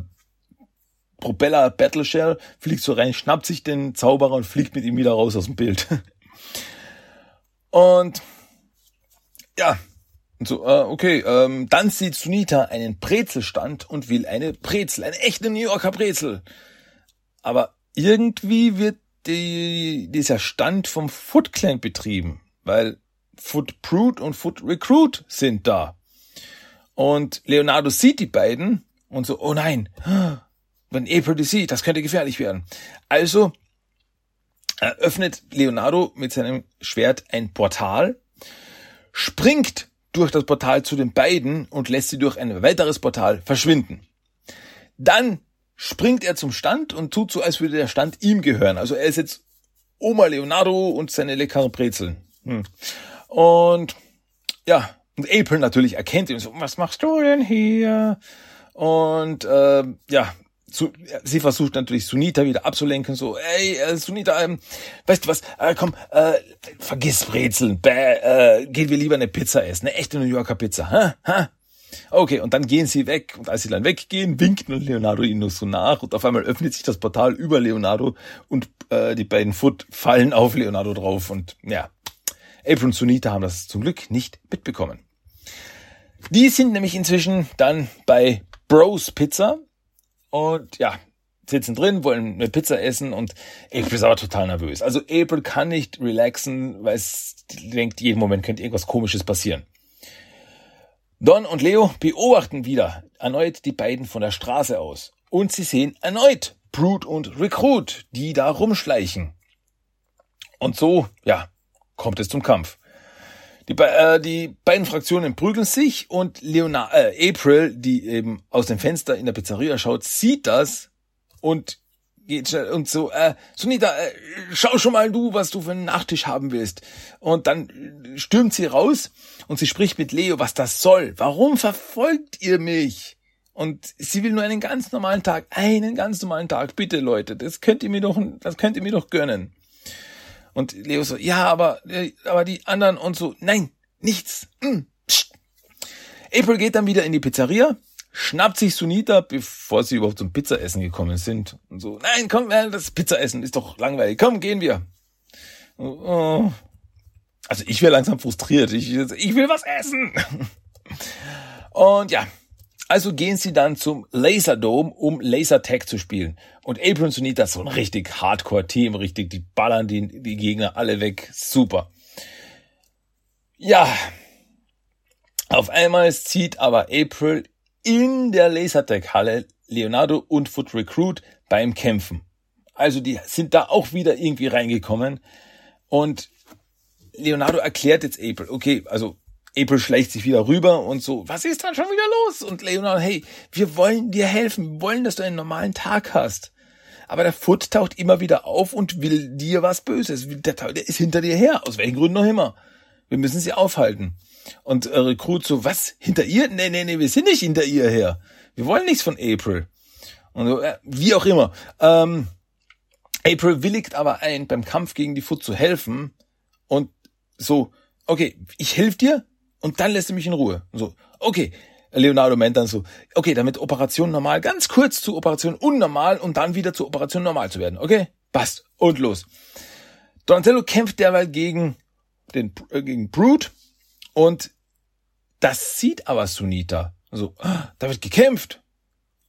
Propeller Battle Shell, fliegt so rein, schnappt sich den Zauberer und fliegt mit ihm wieder raus aus dem Bild. und ja, und so, äh, okay, ähm, dann sieht Sunita einen Brezelstand und will eine Brezel, eine echte New Yorker Brezel. Aber irgendwie wird die, dieser Stand vom Foot Clan betrieben, weil Foot Brute und Foot Recruit sind da. Und Leonardo sieht die beiden und so, oh nein, wenn April die sieht, das könnte gefährlich werden. Also eröffnet Leonardo mit seinem Schwert ein Portal, springt durch das Portal zu den beiden und lässt sie durch ein weiteres Portal verschwinden. Dann springt er zum Stand und tut so, als würde der Stand ihm gehören. Also er ist jetzt Oma Leonardo und seine leckeren Brezeln. Hm. Und ja, und April natürlich erkennt ihn so, was machst du denn hier? Und äh, ja, zu, sie versucht natürlich Sunita wieder abzulenken, so, ey, äh, Sunita, ähm, weißt du was, äh, komm, äh, vergiss Brezeln, bäh, äh, gehen wir lieber eine Pizza essen, eine echte New Yorker Pizza, ha, ha. Okay, und dann gehen sie weg, und als sie dann weggehen, winkt Leonardo ihnen nur so nach, und auf einmal öffnet sich das Portal über Leonardo, und äh, die beiden Foot fallen auf Leonardo drauf, und ja, April und Sunita haben das zum Glück nicht mitbekommen. Die sind nämlich inzwischen dann bei Bros Pizza, und ja, sitzen drin, wollen eine Pizza essen und April ist aber total nervös. Also April kann nicht relaxen, weil es denkt, jeden Moment könnte irgendwas komisches passieren. Don und Leo beobachten wieder erneut die beiden von der Straße aus. Und sie sehen erneut Brute und Recruit, die da rumschleichen. Und so, ja, kommt es zum Kampf. Die, äh, die beiden Fraktionen prügeln sich und Leonard, äh, April, die eben aus dem Fenster in der Pizzeria schaut, sieht das und geht schnell und so, äh, Sunita, äh, schau schon mal du, was du für einen Nachtisch haben willst. Und dann stürmt sie raus und sie spricht mit Leo, was das soll. Warum verfolgt ihr mich? Und sie will nur einen ganz normalen Tag, einen ganz normalen Tag. Bitte Leute, das könnt ihr mir doch, das könnt ihr mir doch gönnen. Und Leo so, ja, aber, äh, aber die anderen und so, nein, nichts. Mm, April geht dann wieder in die Pizzeria, schnappt sich Sunita, bevor sie überhaupt zum Pizzaessen gekommen sind. Und so, nein, komm, das Pizzaessen ist doch langweilig. Komm, gehen wir. Oh. Also ich wäre langsam frustriert. Ich, ich will was essen. Und ja, also gehen sie dann zum Laserdome, um Lasertag zu spielen. Und April und Sunita so ein richtig Hardcore-Team, richtig, die ballern die, die Gegner alle weg. Super. Ja. Auf einmal zieht aber April in der Lasertag-Halle Leonardo und Foot Recruit beim Kämpfen. Also die sind da auch wieder irgendwie reingekommen. Und Leonardo erklärt jetzt April, okay, also April schleicht sich wieder rüber und so, was ist dann schon wieder los? Und Leonardo, hey, wir wollen dir helfen, wir wollen, dass du einen normalen Tag hast. Aber der Foot taucht immer wieder auf und will dir was Böses. Der, der ist hinter dir her, aus welchen Gründen noch immer. Wir müssen sie aufhalten. Und äh, Recruit so, was? Hinter ihr? Nee, nee, nee, wir sind nicht hinter ihr her. Wir wollen nichts von April. Und so, äh, wie auch immer. Ähm, April willigt aber ein, beim Kampf gegen die Foot zu helfen. Und so, okay, ich helfe dir und dann lässt du mich in Ruhe. Und so, okay. Leonardo meint dann so, okay, damit Operation normal, ganz kurz zu Operation unnormal und dann wieder zu Operation normal zu werden. Okay? Passt. Und los. Donatello kämpft derweil gegen den, äh, gegen Brute und das sieht aber Sunita. So, ah, da wird gekämpft.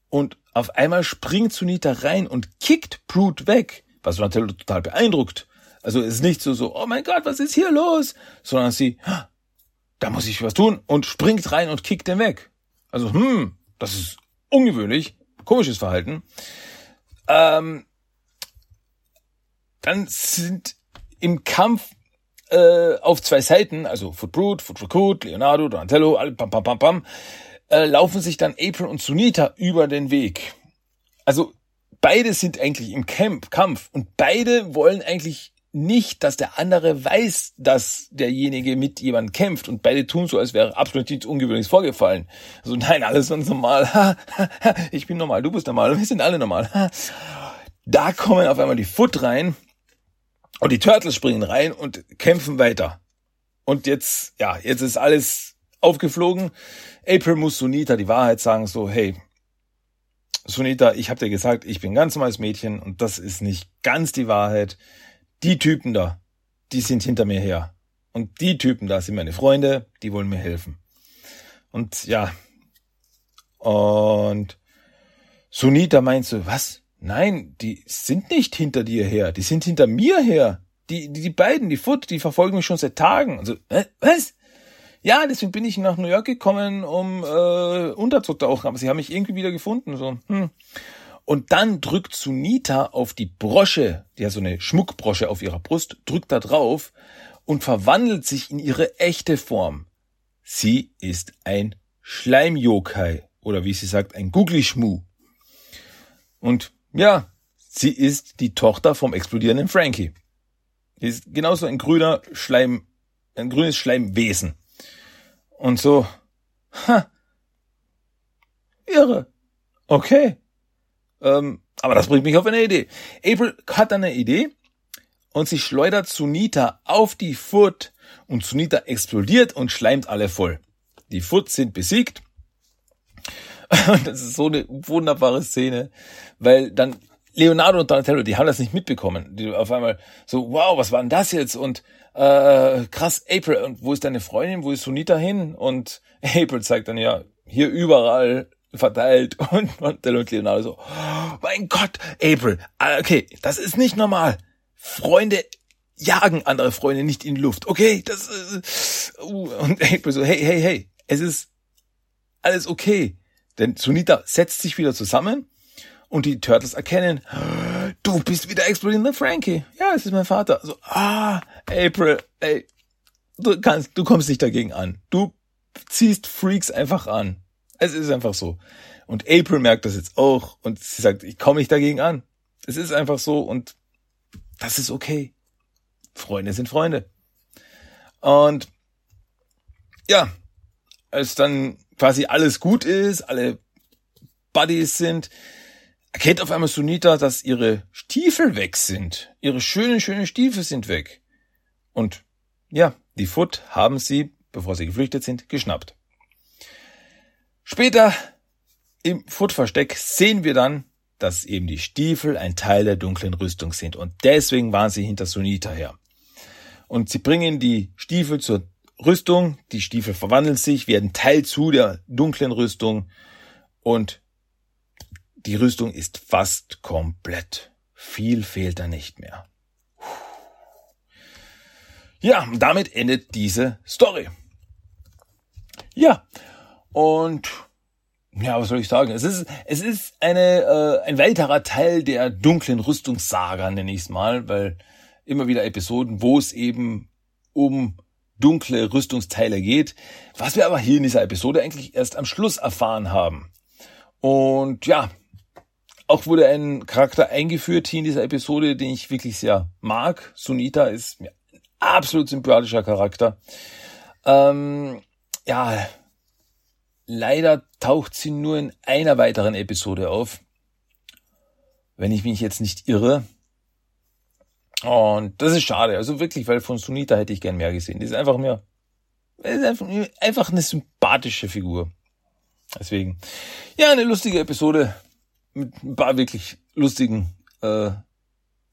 Und auf einmal springt Sunita rein und kickt Brute weg, was Donatello total beeindruckt. Also es ist nicht so, so, oh mein Gott, was ist hier los? Sondern sie, ah, da muss ich was tun und springt rein und kickt den weg. Also, hm, das ist ungewöhnlich, komisches Verhalten. Ähm, dann sind im Kampf äh, auf zwei Seiten, also Foot Brute, Foot Recruit, Leonardo, Donatello, alle pam, pam, pam, pam, äh, laufen sich dann April und Sunita über den Weg. Also beide sind eigentlich im Camp, Kampf und beide wollen eigentlich nicht, dass der andere weiß, dass derjenige mit jemandem kämpft und beide tun so, als wäre absolut nichts Ungewöhnliches vorgefallen. Also nein, alles ganz normal. ich bin normal, du bist normal, wir sind alle normal. Da kommen auf einmal die Foot rein und die Turtles springen rein und kämpfen weiter. Und jetzt, ja, jetzt ist alles aufgeflogen. April muss Sunita die Wahrheit sagen, so, hey, Sunita, ich hab dir gesagt, ich bin ganz normales Mädchen und das ist nicht ganz die Wahrheit die Typen da, die sind hinter mir her. Und die Typen da sind meine Freunde, die wollen mir helfen. Und ja, und Sunita meint so, was? Nein, die sind nicht hinter dir her, die sind hinter mir her. Die, die, die beiden, die Foot, die verfolgen mich schon seit Tagen. Also, äh, was? Ja, deswegen bin ich nach New York gekommen, um äh, unterzutauchen, aber sie haben mich irgendwie wieder gefunden. So, hm. Und dann drückt Sunita auf die Brosche, die hat so eine Schmuckbrosche auf ihrer Brust, drückt da drauf und verwandelt sich in ihre echte Form. Sie ist ein Schleimyokai oder wie sie sagt, ein Googly-Schmu. Und ja, sie ist die Tochter vom explodierenden Frankie. Sie ist genauso ein grüner Schleim, ein grünes Schleimwesen. Und so, ha, irre. Okay. Ähm, aber das bringt mich auf eine Idee. April hat eine Idee und sie schleudert Sunita auf die Foot und Sunita explodiert und schleimt alle voll. Die Foot sind besiegt. Und das ist so eine wunderbare Szene, weil dann Leonardo und Donatello, die haben das nicht mitbekommen. Die auf einmal so, wow, was war denn das jetzt? Und äh, krass, April, und wo ist deine Freundin? Wo ist Sunita hin? Und April zeigt dann ja, hier überall verteilt und Montel und Leonardo so, oh, mein Gott, April, ah, okay, das ist nicht normal. Freunde jagen andere Freunde nicht in Luft, okay, das ist, uh, und April so, hey, hey, hey, es ist alles okay. Denn Sunita setzt sich wieder zusammen und die Turtles erkennen, du bist wieder explodierender Frankie. Ja, es ist mein Vater. So, ah, April, ey, du kannst, du kommst nicht dagegen an. Du ziehst Freaks einfach an. Es ist einfach so. Und April merkt das jetzt auch und sie sagt, ich komme nicht dagegen an. Es ist einfach so und das ist okay. Freunde sind Freunde. Und ja, als dann quasi alles gut ist, alle Buddies sind, erkennt auf einmal Sunita, dass ihre Stiefel weg sind. Ihre schönen, schönen Stiefel sind weg. Und ja, die Foot haben sie, bevor sie geflüchtet sind, geschnappt. Später im Footversteck sehen wir dann, dass eben die Stiefel ein Teil der dunklen Rüstung sind und deswegen waren sie hinter Sunita her. Und sie bringen die Stiefel zur Rüstung, die Stiefel verwandeln sich, werden Teil zu der dunklen Rüstung und die Rüstung ist fast komplett. Viel fehlt da nicht mehr. Ja, damit endet diese Story. Ja, und ja, was soll ich sagen? Es ist, es ist eine, äh, ein weiterer Teil der dunklen Rüstungssaga, nenne ich es mal, weil immer wieder Episoden, wo es eben um dunkle Rüstungsteile geht, was wir aber hier in dieser Episode eigentlich erst am Schluss erfahren haben. Und ja, auch wurde ein Charakter eingeführt hier in dieser Episode, den ich wirklich sehr mag. Sunita ist mir ein absolut sympathischer Charakter. Ähm, ja, leider taucht sie nur in einer weiteren Episode auf. Wenn ich mich jetzt nicht irre. Und das ist schade. Also wirklich, weil von Sunita hätte ich gern mehr gesehen. Die ist einfach einfach, einfach eine sympathische Figur. Deswegen, ja, eine lustige Episode mit ein paar wirklich lustigen äh,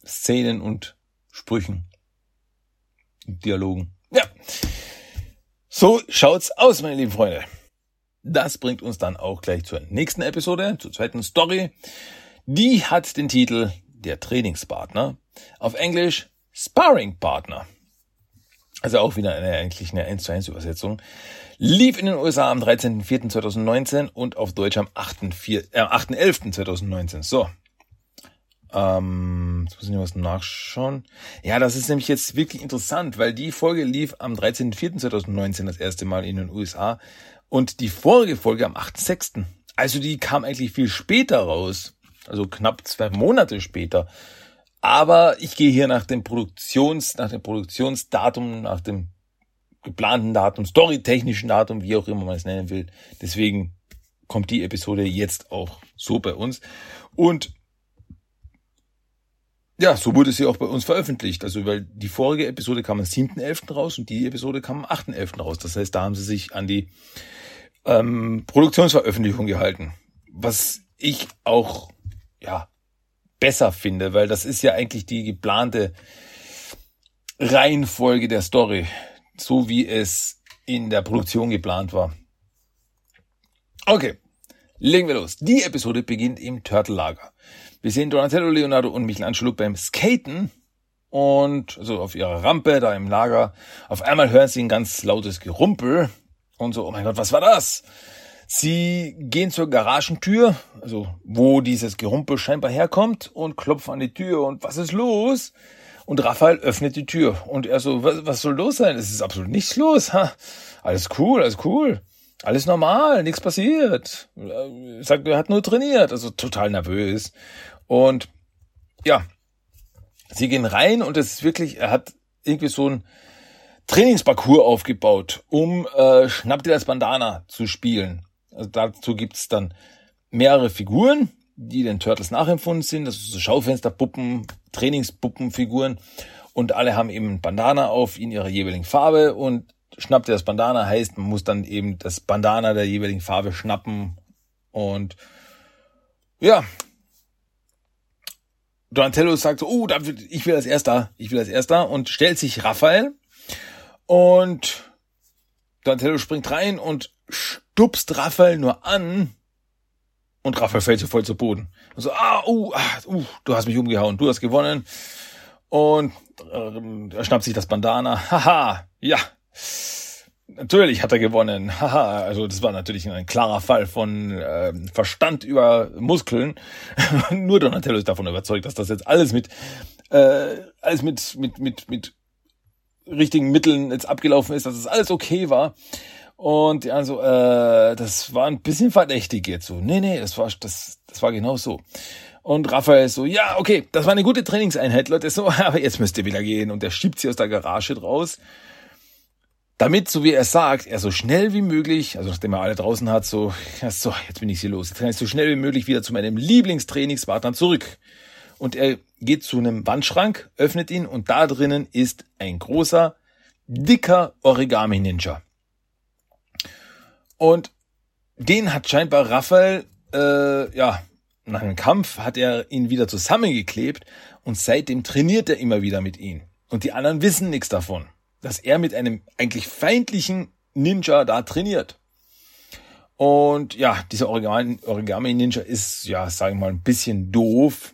Szenen und Sprüchen. Dialogen. Ja. So schaut's aus, meine lieben Freunde. Das bringt uns dann auch gleich zur nächsten Episode, zur zweiten Story. Die hat den Titel Der Trainingspartner. Auf Englisch Sparring Partner. Also auch wieder eine eigentlich eine 1 zu 1 Übersetzung. Lief in den USA am 13.04.2019 und auf Deutsch am 8.11.2019. Äh, so. Ähm, jetzt muss ich was nachschauen. Ja, das ist nämlich jetzt wirklich interessant, weil die Folge lief am 13.04.2019 das erste Mal in den USA und die vorige Folge am 8.06. Also die kam eigentlich viel später raus. Also knapp zwei Monate später. Aber ich gehe hier nach dem Produktions, nach dem Produktionsdatum, nach dem geplanten Datum, storytechnischen Datum, wie auch immer man es nennen will. Deswegen kommt die Episode jetzt auch so bei uns. Und ja, so wurde sie auch bei uns veröffentlicht. Also, weil die vorige Episode kam am 7.11. raus und die Episode kam am 8.11. raus. Das heißt, da haben sie sich an die ähm, Produktionsveröffentlichung gehalten. Was ich auch, ja, besser finde, weil das ist ja eigentlich die geplante Reihenfolge der Story, so wie es in der Produktion geplant war. Okay, legen wir los. Die Episode beginnt im Turtle-Lager. Wir sehen Donatello, Leonardo und Michelangelo beim Skaten und also auf ihrer Rampe da im Lager. Auf einmal hören sie ein ganz lautes Gerumpel und so, oh mein Gott, was war das? Sie gehen zur Garagentür, also wo dieses Gerumpel scheinbar herkommt und klopfen an die Tür und was ist los? Und Raphael öffnet die Tür und er so, was, was soll los sein? Es ist absolut nichts los. Ha? Alles cool, alles cool. Alles normal, nichts passiert. Sagt, er hat nur trainiert, also total nervös. Und ja, sie gehen rein und es ist wirklich, er hat irgendwie so ein Trainingsparcours aufgebaut, um äh, Schnapp dir das Bandana zu spielen. Also dazu gibt's dann mehrere Figuren, die den Turtles nachempfunden sind, also so Schaufensterpuppen, Trainingspuppenfiguren. Und alle haben eben Bandana auf in ihrer jeweiligen Farbe. Und Schnapp dir das Bandana heißt, man muss dann eben das Bandana der jeweiligen Farbe schnappen. Und ja, Donatello sagt so, oh, ich will als erster, ich will als erster. Und stellt sich Raphael. Und Donatello springt rein und stupst Raphael nur an und Raphael fällt so voll zu Boden. Und so, ah, uh, ah, uh, du hast mich umgehauen, du hast gewonnen. Und äh, er schnappt sich das Bandana. Haha, ja. Natürlich hat er gewonnen. Haha, also das war natürlich ein klarer Fall von äh, Verstand über Muskeln. Nur Donatello ist davon überzeugt, dass das jetzt alles mit äh, alles mit mit mit mit richtigen Mitteln jetzt abgelaufen ist, dass es das alles okay war. Und ja, so, äh, das war ein bisschen verdächtig jetzt so. Nee, nee, das war das das war genau so. Und Raphael so, ja, okay, das war eine gute Trainingseinheit, Leute. So, aber jetzt müsst ihr wieder gehen. Und er schiebt sie aus der Garage raus damit, so wie er sagt, er so schnell wie möglich, also nachdem er alle draußen hat, so, ja, so, jetzt bin ich hier los, jetzt kann ich so schnell wie möglich wieder zu meinem Lieblingstrainingspartner zurück. Und er geht zu einem Wandschrank, öffnet ihn und da drinnen ist ein großer, dicker Origami-Ninja. Und den hat scheinbar Raphael, äh, ja, nach einem Kampf hat er ihn wieder zusammengeklebt und seitdem trainiert er immer wieder mit ihm. Und die anderen wissen nichts davon dass er mit einem eigentlich feindlichen Ninja da trainiert. Und ja, dieser Origami-Ninja ist, ja, sagen wir mal, ein bisschen doof.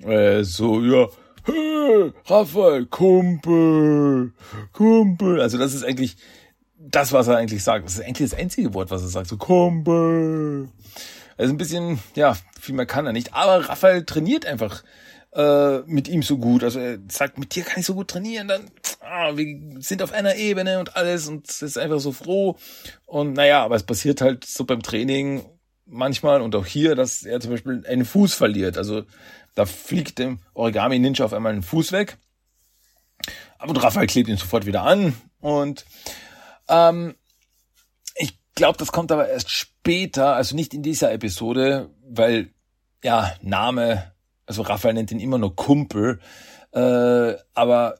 Äh, so, ja, hey, Raphael, Kumpel, Kumpel. Also das ist eigentlich das, was er eigentlich sagt. Das ist eigentlich das einzige Wort, was er sagt. So, Kumpel. Also ein bisschen, ja, viel mehr kann er nicht. Aber Raphael trainiert einfach äh, mit ihm so gut. Also er sagt, mit dir kann ich so gut trainieren, dann ah, wir sind auf einer Ebene und alles und ist einfach so froh. Und naja, aber es passiert halt so beim Training manchmal und auch hier, dass er zum Beispiel einen Fuß verliert. Also da fliegt dem Origami Ninja auf einmal ein Fuß weg. Aber Raphael klebt ihn sofort wieder an und Ähm, ich glaube, das kommt aber erst später, also nicht in dieser Episode, weil, ja, Name, also Raphael nennt ihn immer nur Kumpel, äh, aber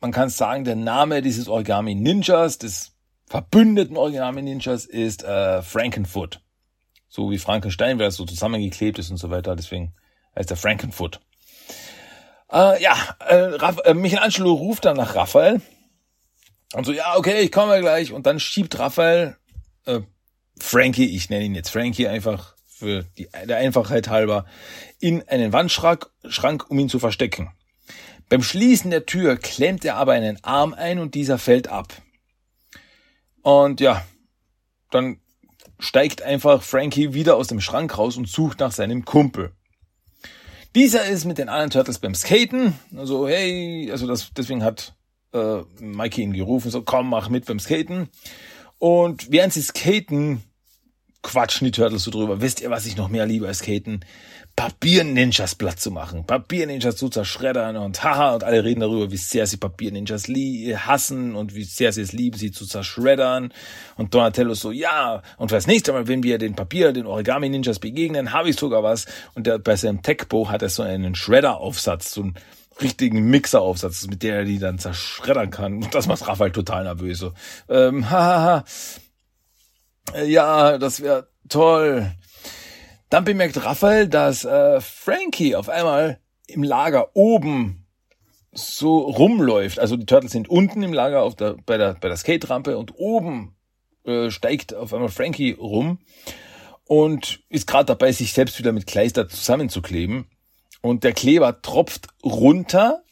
man kann sagen, der Name dieses Origami Ninjas, des verbündeten Origami Ninjas, ist äh, Frankenfoot. So wie Frankenstein, weil er so zusammengeklebt ist und so weiter. Deswegen heißt er Frankenfoot. Äh, ja, äh, Raff, äh, Michelangelo ruft dann nach Raphael und so, ja, okay, ich komme gleich. Und dann schiebt Raphael äh, Frankie, ich nenne ihn jetzt Frankie einfach für die, der Einfachheit halber, in einen Wandschrank, Schrank, um ihn zu verstecken. Beim Schließen der Tür klemmt er aber einen Arm ein und dieser fällt ab. Und ja, dann steigt einfach Frankie wieder aus dem Schrank raus und sucht nach seinem Kumpel. Dieser ist mit den anderen Turtles beim Skaten. Also, hey, also das, deswegen hat äh, Mikey ihn gerufen, so komm, mach mit beim Skaten. Und während sie skaten, quatschen die Turtles so drüber. Wisst ihr, was ich noch mehr liebe als Skaten? Papier-Ninjas platt zu machen, Papier-Ninjas zu zerschreddern und haha, und alle reden darüber, wie sehr sie Papier-Ninjas hassen und wie sehr sie es lieben, sie zu zerschreddern. Und Donatello so, ja, und für das nächste Mal, wenn wir den Papier, den Origami-Ninjas begegnen, habe ich sogar was. Und der, bei seinem Tech-Bo hat er so einen Shredder-Aufsatz, so einen richtigen Mixer-Aufsatz, mit der er die dann zerschreddern kann. Das macht Raphael total nervös. So, ähm, hahaha, ja, das wäre toll. Dann bemerkt Raphael, dass äh, Frankie auf einmal im Lager oben so rumläuft. Also die Turtles sind unten im Lager auf der, bei der, bei der Skate-Rampe und oben äh, steigt auf einmal Frankie rum und ist gerade dabei, sich selbst wieder mit Kleister zusammenzukleben. Und der Kleber tropft runter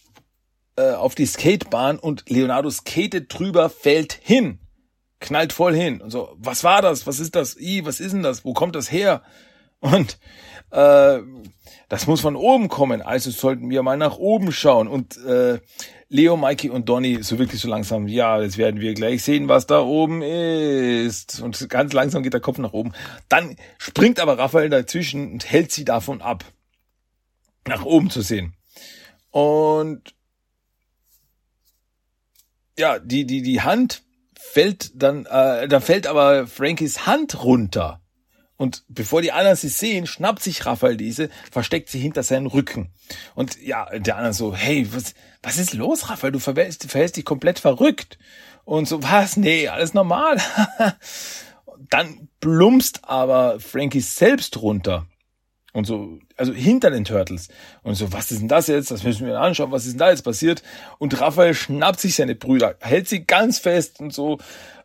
äh, auf die Skatebahn und Leonardo skatet drüber, fällt hin. Knallt voll hin. Und so, was war das? Was ist das? I, was ist denn das? Wo kommt das her? Und äh, das muss von oben kommen, also sollten wir mal nach oben schauen. Und äh, Leo, Mikey und Donny so wirklich so langsam, ja, jetzt werden wir gleich sehen, was da oben ist. Und ganz langsam geht der Kopf nach oben. Dann springt aber Raphael dazwischen und hält sie davon ab, nach oben zu sehen. Und ja, die, die, die Hand fällt dann, äh, da fällt aber Frankies Hand runter. Und bevor die anderen sie sehen, schnappt sich Raphael diese, versteckt sie hinter seinen Rücken. Und ja, der andere so, hey, was, was ist los, Raphael? Du verhältst, verhältst dich komplett verrückt. Und so, was? Nee, alles normal. Dann plumpst aber Frankie selbst runter. Und so, also hinter den Turtles. Und so, was ist denn das jetzt? Das müssen wir anschauen. Was ist denn da jetzt passiert? Und Raphael schnappt sich seine Brüder, hält sie ganz fest und so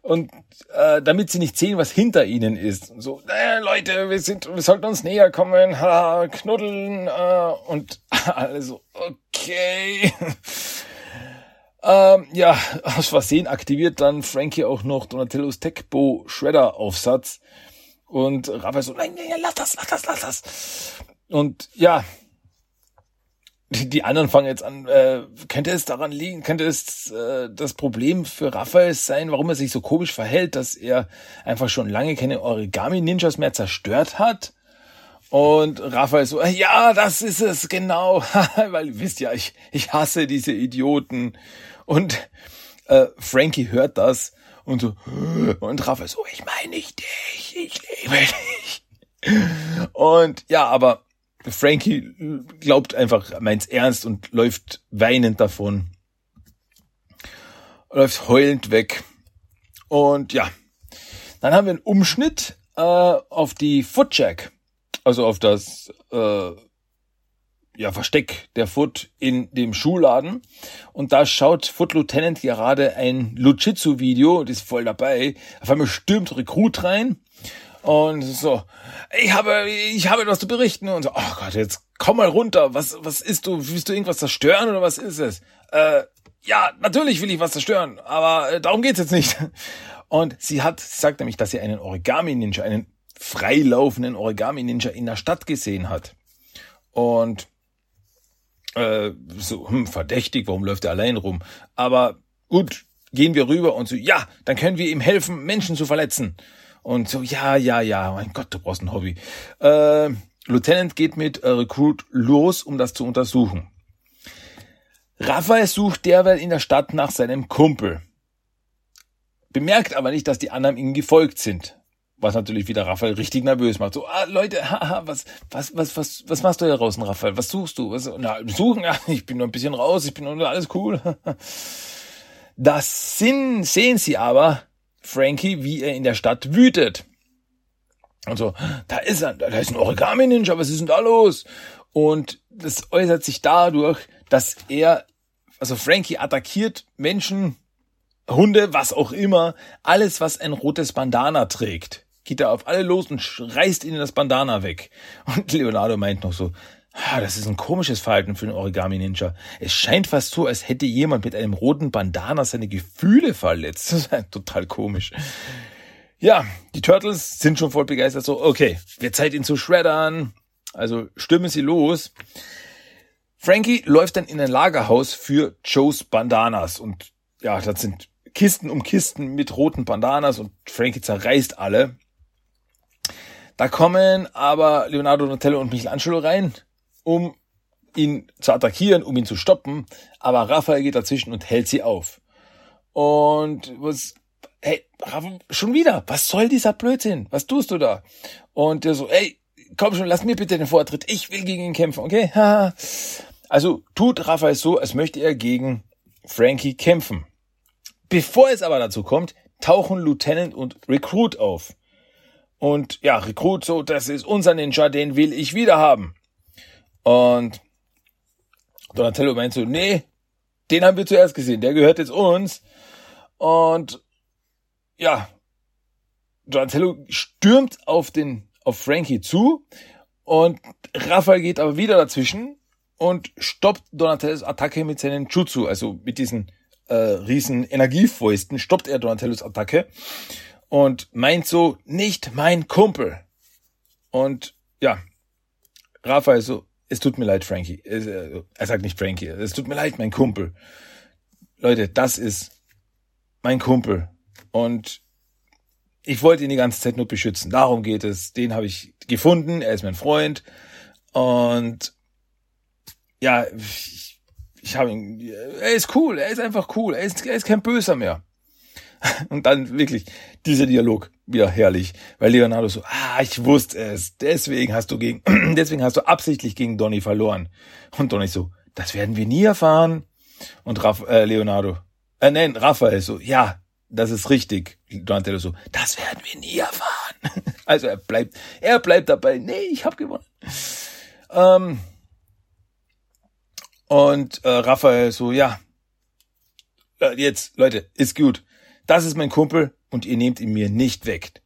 und äh, damit sie nicht sehen, was hinter ihnen ist. so, äh, Leute, wir sind, wir sollten uns näher kommen, ha, knuddeln äh, und alle so, okay. ähm, ja, aus Versehen aktiviert dann Frankie auch noch Donatellos Techbo Shredder Aufsatz und Raphael so, nein, nein, lass das, lass das, lass das. Und ja, die anderen fangen jetzt an, äh, könnte es daran liegen, könnte es äh, das Problem für Raphael sein, warum er sich so komisch verhält, dass er einfach schon lange keine Origami-Ninjas mehr zerstört hat? Und Raphael so, ja, das ist es, genau, weil wisst ja, ich, ich hasse diese Idioten. Und äh, Frankie hört das und so, und Raphael so, ich meine nicht dich, ich liebe dich. Und ja, aber Frankie glaubt einfach, meint's ernst und läuft weinend davon. Läuft heulend weg. Und ja, dann haben wir einen Umschnitt äh, auf die Footjack, also auf das äh, ja, Versteck der Foot in dem Schuhladen. Und da schaut Foot Lieutenant gerade ein Luchitsu-Video, das ist voll dabei. Auf einmal stürmt Rekrut rein und so, ich habe, ich habe etwas zu berichten. Und so, oh Gott, jetzt komm mal runter. Was, was ist du? Willst du irgendwas zerstören oder was ist es? Äh, ja, natürlich will ich was zerstören, aber äh, darum geht's jetzt nicht. Und sie hat, sie sagt nämlich, dass sie einen Origami-Ninja, einen freilaufenden Origami-Ninja in der Stadt gesehen hat. Und äh, so, hm, verdächtig, warum läuft er allein rum? Aber gut, gehen wir rüber und so, ja, dann können wir ihm helfen, Menschen zu verletzen. Und so, ja, ja, ja, mein Gott, du brauchst ein Hobby. Äh, Lieutenant geht mit äh, Recruit los, um das zu untersuchen. Raphael sucht derweil in der Stadt nach seinem Kumpel. bemerkt aber nicht, dass die anderen ihm gefolgt sind. Was natürlich wieder Raphael richtig nervös macht. So, ah, Leute, haha, was, was, was, was, was machst du hier draußen, Raphael? Was suchst du? Was, na, suchen? Ja, ich bin nur ein bisschen raus, ich bin nur alles cool. Das sind, sehen sie aber, Frankie, wie er in der Stadt wütet. Und so, da ist er, da ist ein Origami-Ninja, was ist denn da los? Und das äußert sich dadurch, dass er, also Frankie attackiert Menschen, Hunde, was auch immer, alles, was ein rotes Bandana trägt geht er auf alle los und reißt ihnen das Bandana weg. Und Leonardo meint noch so, das ist ein komisches Verhalten für einen Origami-Ninja. Es scheint fast so, als hätte jemand mit einem roten Bandana seine Gefühle verletzt. Das ist total komisch. Ja, die Turtles sind schon voll begeistert. So, okay, wird Zeit, ihn zu shreddern. Also stürmen sie los. Frankie läuft dann in ein Lagerhaus für Joes Bandanas. Und ja, das sind Kisten um Kisten mit roten Bandanas und Frankie zerreißt alle. Da kommen aber Leonardo Donatello und Michelangelo rein, um ihn zu attackieren, um ihn zu stoppen. Aber Raphael geht dazwischen und hält sie auf. Und was, hey, Raphael, schon wieder, was soll dieser Blödsinn? Was tust du da? Und der so, ey, komm schon, lass mir bitte den Vortritt. Ich will gegen ihn kämpfen, okay? also tut Raphael so, als möchte er gegen Frankie kämpfen. Bevor es aber dazu kommt, tauchen Lieutenant und Recruit auf. Und ja, Rekrut so, das ist unser Ninja, den will ich wieder haben. Und Donatello meint so, nee, den haben wir zuerst gesehen, der gehört jetzt uns. Und ja, Donatello stürmt auf den, auf Frankie zu und Raphael geht aber wieder dazwischen und stoppt Donatellos Attacke mit seinen Jutsu, also mit diesen äh, riesen Energiefäusten, stoppt er Donatellos Attacke und meint so, nicht mein Kumpel. Und ja, Raphael so, es tut mir leid, Frankie. Äh, er sagt nicht Frankie, es tut mir leid, mein Kumpel. Leute, das ist mein Kumpel. Und ich wollte ihn die ganze Zeit nur beschützen. Darum geht es. Den habe ich gefunden. Er ist mein Freund. Und ja, ich, ich habe ihn. Er ist cool. Er ist einfach cool. Er ist, er ist kein Böser mehr. Und dann wirklich dieser Dialog wieder herrlich, weil Leonardo so, ah, ich wusste es, deswegen hast du gegen, deswegen hast du absichtlich gegen Donny verloren. Und Donny so, das werden wir nie erfahren. Und Raff, äh, Leonardo, äh, nein, Raphael so, ja, das ist richtig. Donatello so, das werden wir nie erfahren. Also er bleibt, er bleibt dabei, nee, ich habe gewonnen. Ähm, und äh, Raphael so, ja, äh, jetzt, Leute, ist gut das ist mein Kumpel und ihr nehmt ihn mir nicht weg.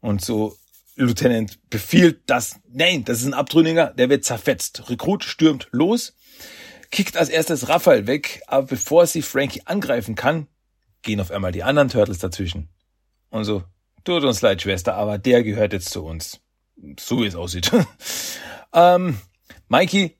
Und so Lieutenant befiehlt das, nein, das ist ein Abtrünniger, der wird zerfetzt. Rekrut stürmt los, kickt als erstes Raphael weg, aber bevor sie Frankie angreifen kann, gehen auf einmal die anderen Turtles dazwischen. Und so, tut uns leid, Schwester, aber der gehört jetzt zu uns. So wie es aussieht. ähm, Mikey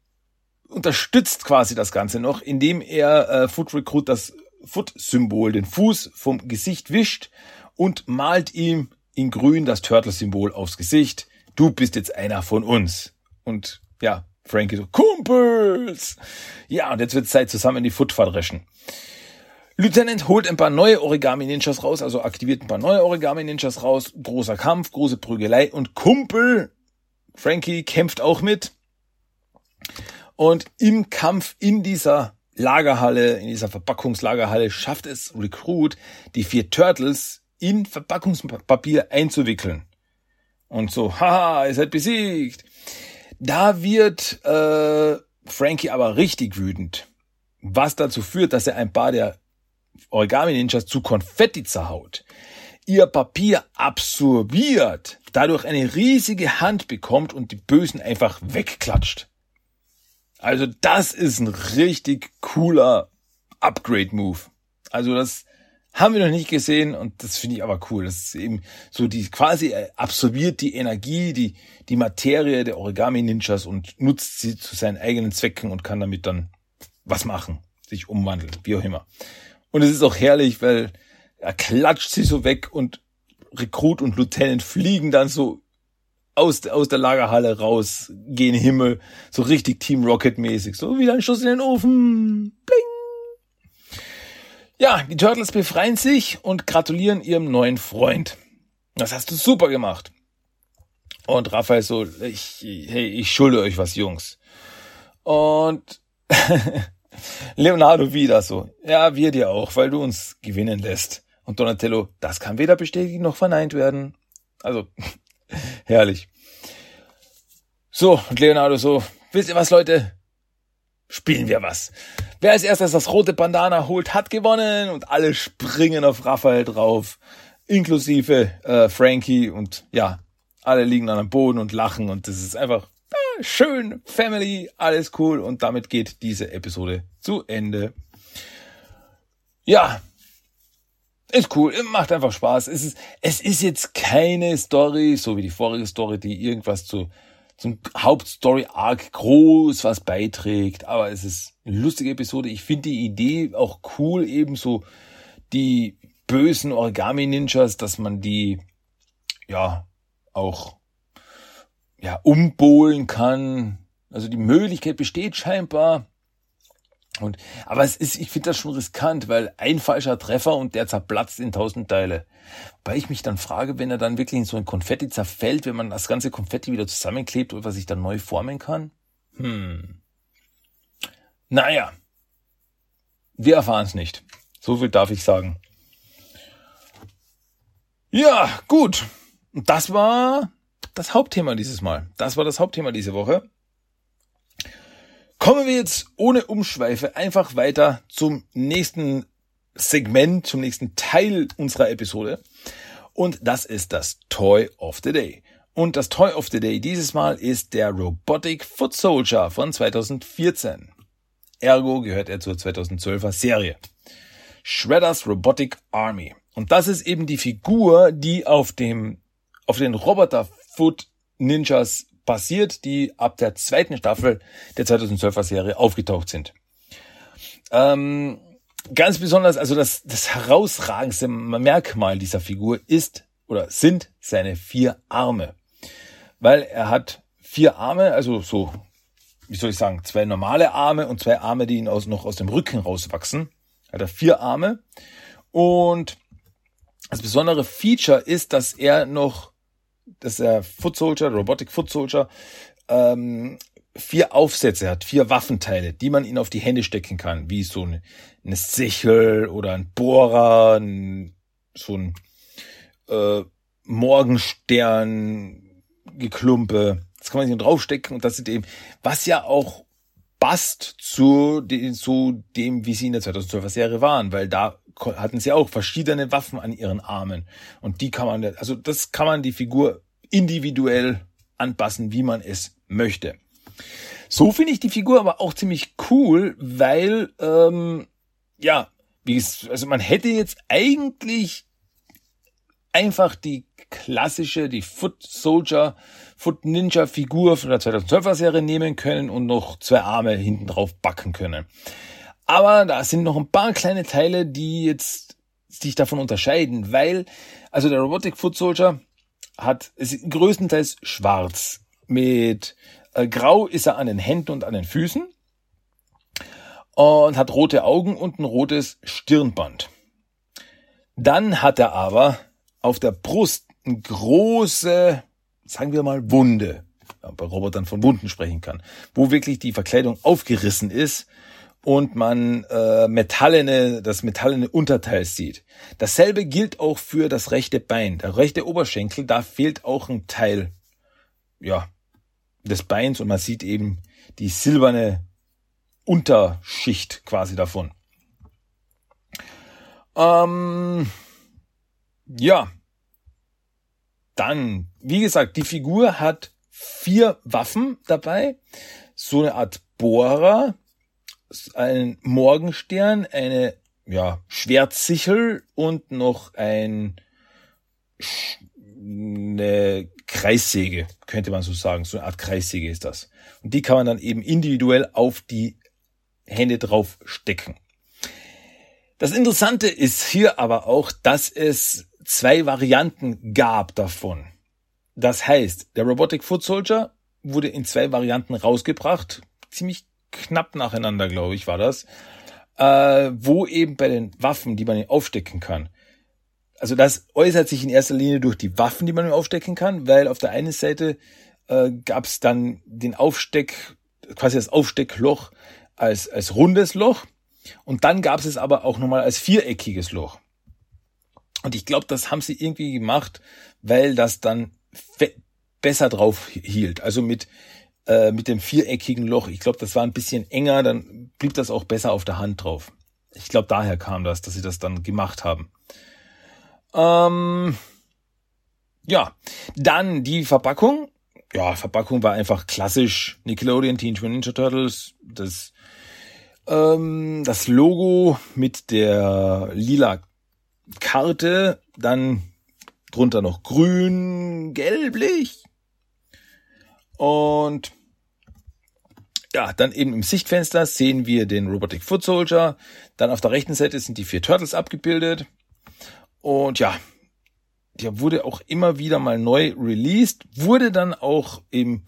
unterstützt quasi das Ganze noch, indem er äh, Foot Recruit das Foot-Symbol, den Fuß vom Gesicht wischt und malt ihm in grün das Turtle-Symbol aufs Gesicht. Du bist jetzt einer von uns. Und ja, Frankie so, Kumpels! Ja, und jetzt wird Zeit, zusammen in die Foot verdreschen. Lieutenant holt ein paar neue Origami-Ninjas raus, also aktiviert ein paar neue Origami-Ninjas raus. Großer Kampf, große Prügelei und Kumpel Frankie kämpft auch mit. Und im Kampf in dieser Lagerhalle, in dieser Verpackungslagerhalle schafft es Recruit, die vier Turtles in Verpackungspapier einzuwickeln. Und so, haha, ihr seid besiegt. Da wird äh, Frankie aber richtig wütend, was dazu führt, dass er ein paar der Origami-Ninjas zu Konfetti zerhaut, ihr Papier absorbiert, dadurch eine riesige Hand bekommt und die Bösen einfach wegklatscht. Also das ist ein richtig cooler Upgrade-Move. Also das haben wir noch nicht gesehen und das finde ich aber cool. Das ist eben so die quasi absorbiert die Energie, die die Materie der Origami Ninjas und nutzt sie zu seinen eigenen Zwecken und kann damit dann was machen, sich umwandeln, wie auch immer. Und es ist auch herrlich, weil er klatscht sie so weg und Rekrut und Lieutenant fliegen dann so aus, aus der Lagerhalle raus, gehen Himmel, so richtig Team Rocket mäßig, so wie ein Schuss in den Ofen. Bling. Ja, die Turtles befreien sich und gratulieren ihrem neuen Freund. Das hast du super gemacht. Und Raphael so, ich, hey, ich schulde euch was, Jungs. Und Leonardo wieder so, ja, wir dir auch, weil du uns gewinnen lässt. Und Donatello, das kann weder bestätigt noch verneint werden. Also, herrlich. So, und Leonardo so, wisst ihr was, Leute? Spielen wir was. Wer als erstes das rote Bandana holt, hat gewonnen und alle springen auf Raphael drauf, inklusive äh, Frankie und ja, alle liegen an dem Boden und lachen und das ist einfach äh, schön, Family, alles cool und damit geht diese Episode zu Ende. Ja, ist cool, macht einfach Spaß. Es ist, es ist jetzt keine Story, so wie die vorige Story, die irgendwas zu, zum Hauptstory-Arc groß was beiträgt, aber es ist eine lustige Episode. Ich finde die Idee auch cool, ebenso die bösen Origami-Ninjas, dass man die, ja, auch, ja, umbohlen kann. Also die Möglichkeit besteht scheinbar. Und, aber es ist, ich finde das schon riskant, weil ein falscher Treffer und der zerplatzt in tausend Teile. Weil ich mich dann frage, wenn er dann wirklich in so ein Konfetti zerfällt, wenn man das ganze Konfetti wieder zusammenklebt oder sich dann neu formen kann. Hm. Naja. Wir erfahren es nicht. So viel darf ich sagen. Ja, gut. Das war das Hauptthema dieses Mal. Das war das Hauptthema diese Woche. Kommen wir jetzt ohne Umschweife einfach weiter zum nächsten Segment, zum nächsten Teil unserer Episode. Und das ist das Toy of the Day. Und das Toy of the Day dieses Mal ist der Robotic Foot Soldier von 2014. Ergo gehört er zur 2012er Serie. Shredder's Robotic Army. Und das ist eben die Figur, die auf dem, auf den Roboter Foot Ninjas passiert, die ab der zweiten Staffel der 2012er Serie aufgetaucht sind. Ähm, ganz besonders, also das, das herausragendste Merkmal dieser Figur ist oder sind seine vier Arme. Weil er hat vier Arme, also so, wie soll ich sagen, zwei normale Arme und zwei Arme, die ihn aus, noch aus dem Rücken rauswachsen. Hat er vier Arme. Und das besondere Feature ist, dass er noch dass der Foot Soldier, Robotic Foot Soldier, ähm, vier Aufsätze hat, vier Waffenteile, die man ihn auf die Hände stecken kann, wie so eine, eine Sichel oder ein Bohrer, ein, so ein äh, Morgenstern, Geklumpe. Das kann man sich draufstecken und das sind eben, was ja auch passt zu, de, zu dem, wie sie in der 2012er Serie waren, weil da hatten sie auch verschiedene Waffen an ihren Armen. Und die kann man, also das kann man die Figur individuell anpassen, wie man es möchte. So finde ich die Figur aber auch ziemlich cool, weil, ähm, ja, wie es, also man hätte jetzt eigentlich einfach die klassische, die Foot Soldier, Foot Ninja Figur von der 2012er Serie nehmen können und noch zwei Arme hinten drauf backen können. Aber da sind noch ein paar kleine Teile, die jetzt sich davon unterscheiden, weil, also der Robotic Foot Soldier hat, ist größtenteils schwarz. Mit äh, grau ist er an den Händen und an den Füßen und hat rote Augen und ein rotes Stirnband. Dann hat er aber auf der Brust eine große, sagen wir mal, Wunde, bei Robotern von Wunden sprechen kann, wo wirklich die Verkleidung aufgerissen ist und man äh, metallene, das metallene Unterteil sieht. Dasselbe gilt auch für das rechte Bein. Der rechte Oberschenkel, da fehlt auch ein Teil, ja, des Beins und man sieht eben die silberne Unterschicht quasi davon. Ähm, ja, dann, wie gesagt, die Figur hat vier Waffen dabei, so eine Art Bohrer, ein Morgenstern, eine ja, Schwertsichel und noch ein eine Kreissäge, könnte man so sagen. So eine Art Kreissäge ist das. Und die kann man dann eben individuell auf die Hände drauf stecken. Das Interessante ist hier aber auch, dass es zwei Varianten gab davon. Das heißt, der Robotic Foot Soldier wurde in zwei Varianten rausgebracht. Ziemlich knapp nacheinander, glaube ich, war das. äh, wo eben bei den Waffen, die man aufstecken kann, also das äußert sich in erster Linie durch die Waffen, die man aufstecken kann, weil auf der einen Seite äh, gab es dann den Aufsteck, quasi das Aufsteckloch als, als rundes Loch und dann gab es es aber auch nochmal als viereckiges Loch. Und ich glaube, das haben sie irgendwie gemacht, weil das dann besser drauf hielt. Also mit, äh, mit dem viereckigen Loch. Ich glaube, das war ein bisschen enger, dann blieb das auch besser auf der Hand drauf. Ich glaube, daher kam das, dass sie das dann gemacht haben. Ähm, ja, dann die Verpackung. Ja, Verpackung war einfach klassisch Nickelodeon Teenage Mutant Ninja Turtles. Das, ähm, das Logo mit der lila Karte, dann drunter noch grün, gelblich. Und ja, dann eben im Sichtfenster sehen wir den Robotic Foot Soldier. Dann auf der rechten Seite sind die vier Turtles abgebildet. Und ja, der wurde auch immer wieder mal neu released, wurde dann auch im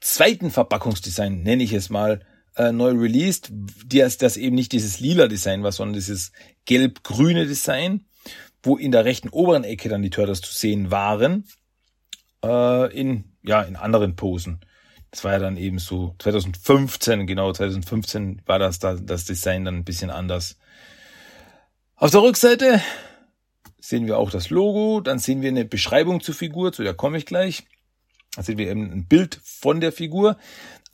zweiten Verpackungsdesign, nenne ich es mal, äh, neu released. Das, das eben nicht dieses lila Design war, sondern dieses gelb-grüne Design, wo in der rechten oberen Ecke dann die Turtles zu sehen waren, äh, in, ja, in anderen Posen. Das war ja dann eben so 2015, genau 2015 war das da, das Design dann ein bisschen anders. Auf der Rückseite sehen wir auch das Logo, dann sehen wir eine Beschreibung zur Figur, zu der komme ich gleich. Da sehen wir eben ein Bild von der Figur.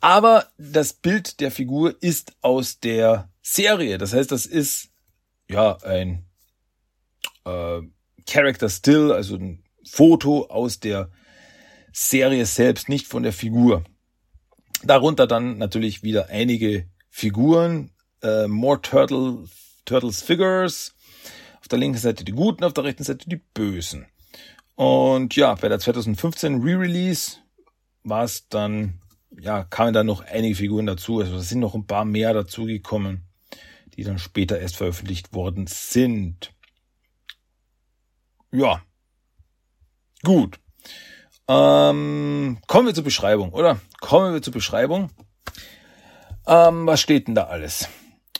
Aber das Bild der Figur ist aus der Serie. Das heißt, das ist ja ein äh, Character Still, also ein Foto aus der Serie selbst, nicht von der Figur. Darunter dann natürlich wieder einige Figuren, äh, More Turtle, Turtles Figures. Auf der linken Seite die Guten, auf der rechten Seite die Bösen. Und ja, bei der 2015 Re-Release war es dann, ja, kamen dann noch einige Figuren dazu. Also es sind noch ein paar mehr dazugekommen, die dann später erst veröffentlicht worden sind. Ja. Gut. Ähm, kommen wir zur Beschreibung, oder? Kommen wir zur Beschreibung. Ähm, was steht denn da alles?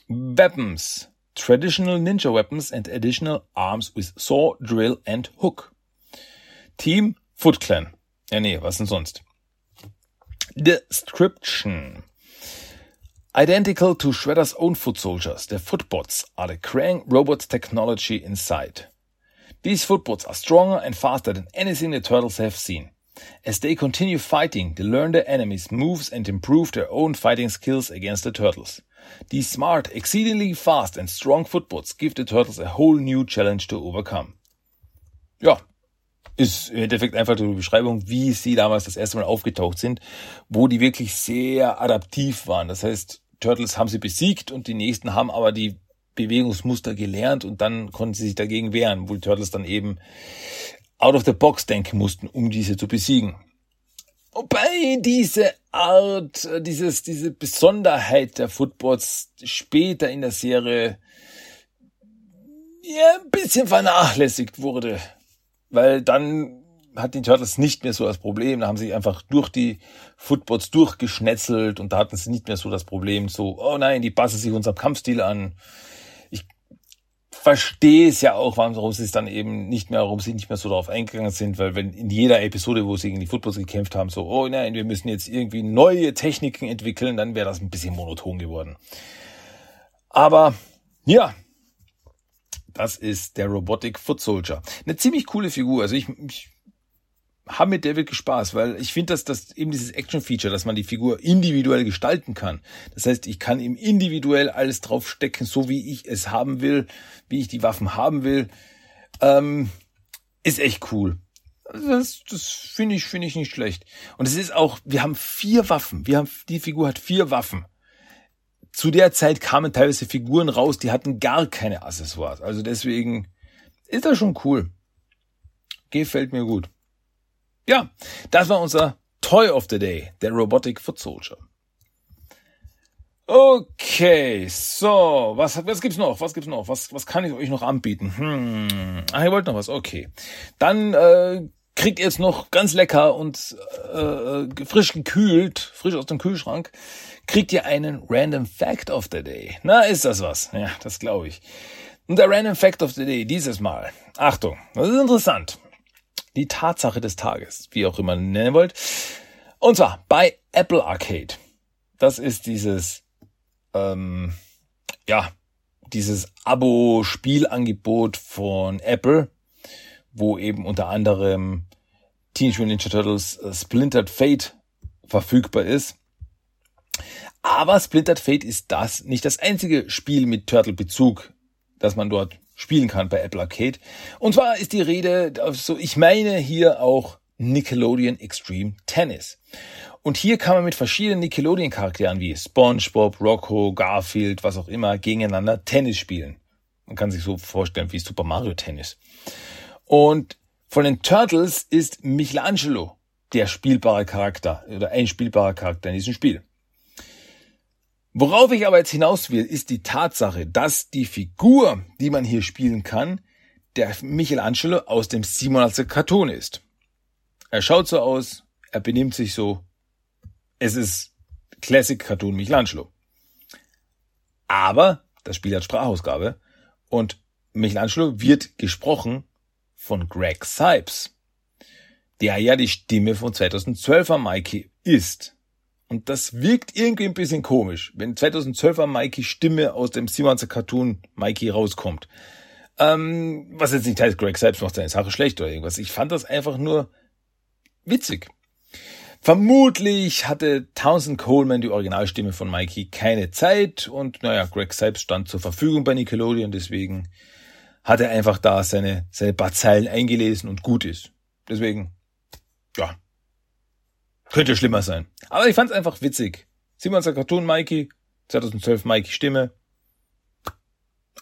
Weapons. Traditional ninja weapons and additional arms with saw, drill and hook. Team Foot Clan. Ja, nee, was denn sonst? Description. Identical to Shredder's own foot soldiers, the footbots are the Krang robot technology inside. These footbots are stronger and faster than anything the turtles have seen. As they continue fighting, they learn their enemies' moves and improve their own fighting skills against the turtles. These smart, exceedingly fast and strong footbots give the turtles a whole new challenge to overcome. Ja, ist im Endeffekt einfach die Beschreibung, wie sie damals das erste Mal aufgetaucht sind, wo die wirklich sehr adaptiv waren. Das heißt, Turtles haben sie besiegt und die nächsten haben aber die Bewegungsmuster gelernt und dann konnten sie sich dagegen wehren, wo die Turtles dann eben out of the box denken mussten, um diese zu besiegen. Wobei diese Art, dieses, diese Besonderheit der Footbots später in der Serie ja ein bisschen vernachlässigt wurde. Weil dann hat die Turtles nicht mehr so das Problem. Da haben sie einfach durch die Footbots durchgeschnetzelt und da hatten sie nicht mehr so das Problem, so, oh nein, die passen sich unserem Kampfstil an verstehe es ja auch, warum sie es dann eben nicht mehr, warum sie nicht mehr so darauf eingegangen sind, weil wenn in jeder Episode, wo sie gegen die Footballs gekämpft haben, so, oh nein, wir müssen jetzt irgendwie neue Techniken entwickeln, dann wäre das ein bisschen monoton geworden. Aber ja, das ist der Robotic Foot Soldier. Eine ziemlich coole Figur. Also ich, ich haben mit der wirklich Spaß, weil ich finde, dass das eben dieses Action-Feature, dass man die Figur individuell gestalten kann. Das heißt, ich kann ihm individuell alles draufstecken, so wie ich es haben will, wie ich die Waffen haben will, ähm, ist echt cool. Das, das finde ich, finde ich nicht schlecht. Und es ist auch, wir haben vier Waffen. Wir haben, die Figur hat vier Waffen. Zu der Zeit kamen teilweise Figuren raus, die hatten gar keine Accessoires. Also deswegen ist das schon cool. Gefällt mir gut. Ja, das war unser Toy of the Day, der Robotic Foot Soldier. Okay, so, was, was gibt's noch? Was gibt's noch? Was, was kann ich euch noch anbieten? Hm, ach, ihr wollt noch was? Okay. Dann äh, kriegt jetzt noch ganz lecker und äh, frisch gekühlt, frisch aus dem Kühlschrank, kriegt ihr einen Random Fact of the Day. Na, ist das was? Ja, das glaube ich. Und der Random Fact of the Day dieses Mal. Achtung, das ist interessant. Die Tatsache des Tages, wie auch immer nennen wollt. Und zwar bei Apple Arcade. Das ist dieses, ähm, ja, dieses Abo-Spielangebot von Apple, wo eben unter anderem Teenage Mutant Ninja Turtles äh, Splintered Fate verfügbar ist. Aber Splintered Fate ist das nicht das einzige Spiel mit Turtle-Bezug, das man dort spielen kann bei Apple Arcade. Und zwar ist die Rede, so ich meine hier auch Nickelodeon Extreme Tennis. Und hier kann man mit verschiedenen Nickelodeon-Charakteren wie SpongeBob, Rocco, Garfield, was auch immer, gegeneinander Tennis spielen. Man kann sich so vorstellen wie Super Mario Tennis. Und von den Turtles ist Michelangelo der spielbare Charakter oder ein spielbarer Charakter in diesem Spiel. Worauf ich aber jetzt hinaus will, ist die Tatsache, dass die Figur, die man hier spielen kann, der Michelangelo aus dem 87 Cartoon ist. Er schaut so aus, er benimmt sich so. Es ist Classic Cartoon Michelangelo. Aber das Spiel hat Sprachausgabe und Michelangelo wird gesprochen von Greg Sipes, der ja die Stimme von 2012er Mikey ist. Und das wirkt irgendwie ein bisschen komisch, wenn 2012er Mikey Stimme aus dem Simonser Cartoon Mikey rauskommt. Ähm, was jetzt nicht heißt, Greg Sipes macht seine Sache schlecht oder irgendwas. Ich fand das einfach nur witzig. Vermutlich hatte Townsend Coleman, die Originalstimme von Mikey, keine Zeit und naja, Greg Sipes stand zur Verfügung bei Nickelodeon, deswegen hat er einfach da seine, seine paar Zeilen eingelesen und gut ist. Deswegen, ja, könnte schlimmer sein. Aber ich fand's einfach witzig. Simonser Cartoon Mikey, 2012 Mikey Stimme.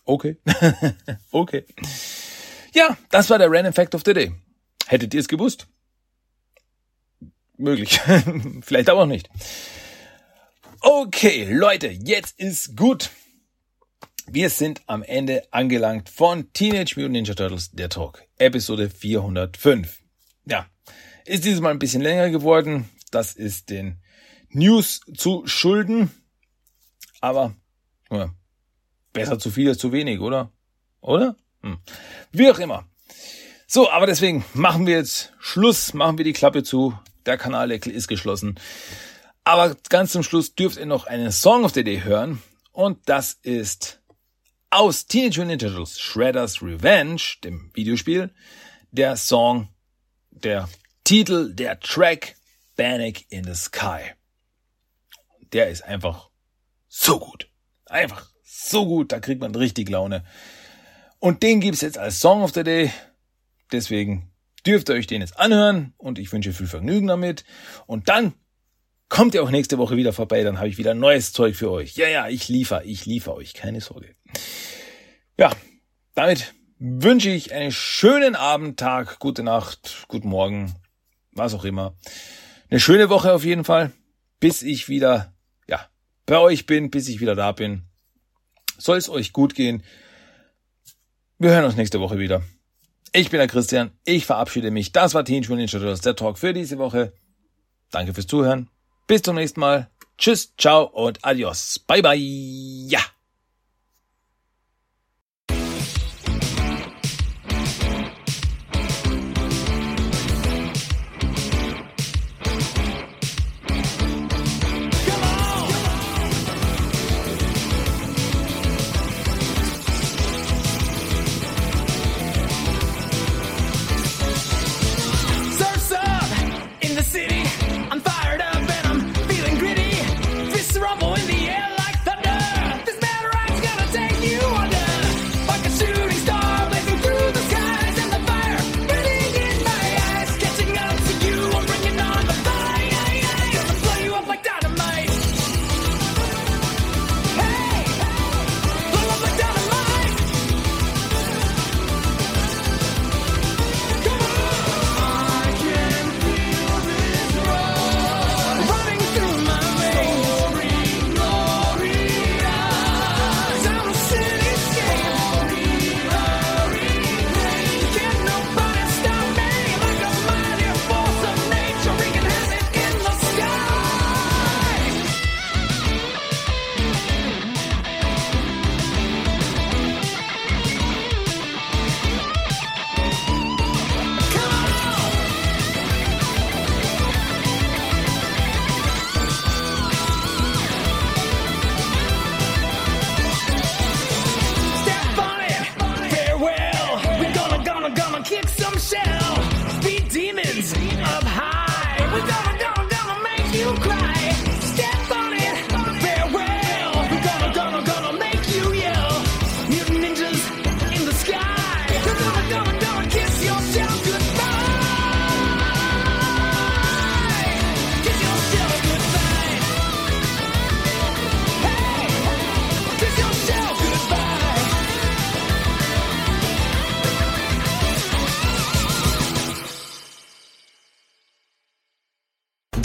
Okay. okay. Ja, das war der Random Fact of the Day. Hättet ihr es gewusst? Möglich. Vielleicht aber auch nicht. Okay, Leute, jetzt ist gut. Wir sind am Ende angelangt von Teenage Mutant Ninja Turtles, der Talk, Episode 405. Ja, ist dieses Mal ein bisschen länger geworden. Das ist den News zu schulden. Aber ja, besser zu viel als zu wenig, oder? Oder? Hm. Wie auch immer. So, aber deswegen machen wir jetzt Schluss, machen wir die Klappe zu. Der Kanaldeckel ist geschlossen. Aber ganz zum Schluss dürft ihr noch einen Song of the Day hören. Und das ist aus Teenage Mutant Ninja Turtles Shredder's Revenge, dem Videospiel, der Song, der Titel, der Track Panic in the Sky. Der ist einfach so gut. Einfach so gut, da kriegt man richtig Laune. Und den gibt's jetzt als Song of the Day. Deswegen dürft ihr euch den jetzt anhören und ich wünsche viel Vergnügen damit. Und dann kommt ihr auch nächste Woche wieder vorbei, dann habe ich wieder neues Zeug für euch. Ja, ja, ich liefere, ich liefere euch, keine Sorge. Ja, damit wünsche ich einen schönen Abend, Tag, gute Nacht, guten Morgen, was auch immer. Eine schöne Woche auf jeden Fall, bis ich wieder, ja, bei euch bin, bis ich wieder da bin. Soll es euch gut gehen. Wir hören uns nächste Woche wieder. Ich bin der Christian, ich verabschiede mich. Das war Teenage Mutant der Talk für diese Woche. Danke fürs Zuhören. Bis zum nächsten Mal. Tschüss, ciao und adios. Bye bye. Ja.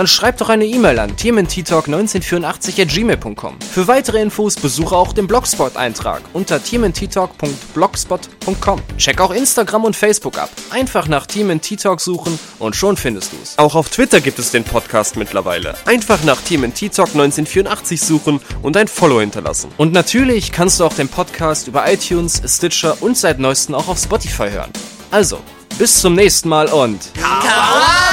Dann schreib doch eine E-Mail an tmnttalk1984 at gmail.com. Für weitere Infos besuche auch den Blogspot-Eintrag unter tmnttalk.blogspot.com. Check auch Instagram und Facebook ab. Einfach nach TMNT-Talk suchen und schon findest du's. Auch auf Twitter gibt es den Podcast mittlerweile. Einfach nach TMNT Talk 1984 suchen und ein Follow hinterlassen. Und natürlich kannst du auch den Podcast über iTunes, Stitcher und seit neuestem auch auf Spotify hören. Also, bis zum nächsten Mal und... Kawaii!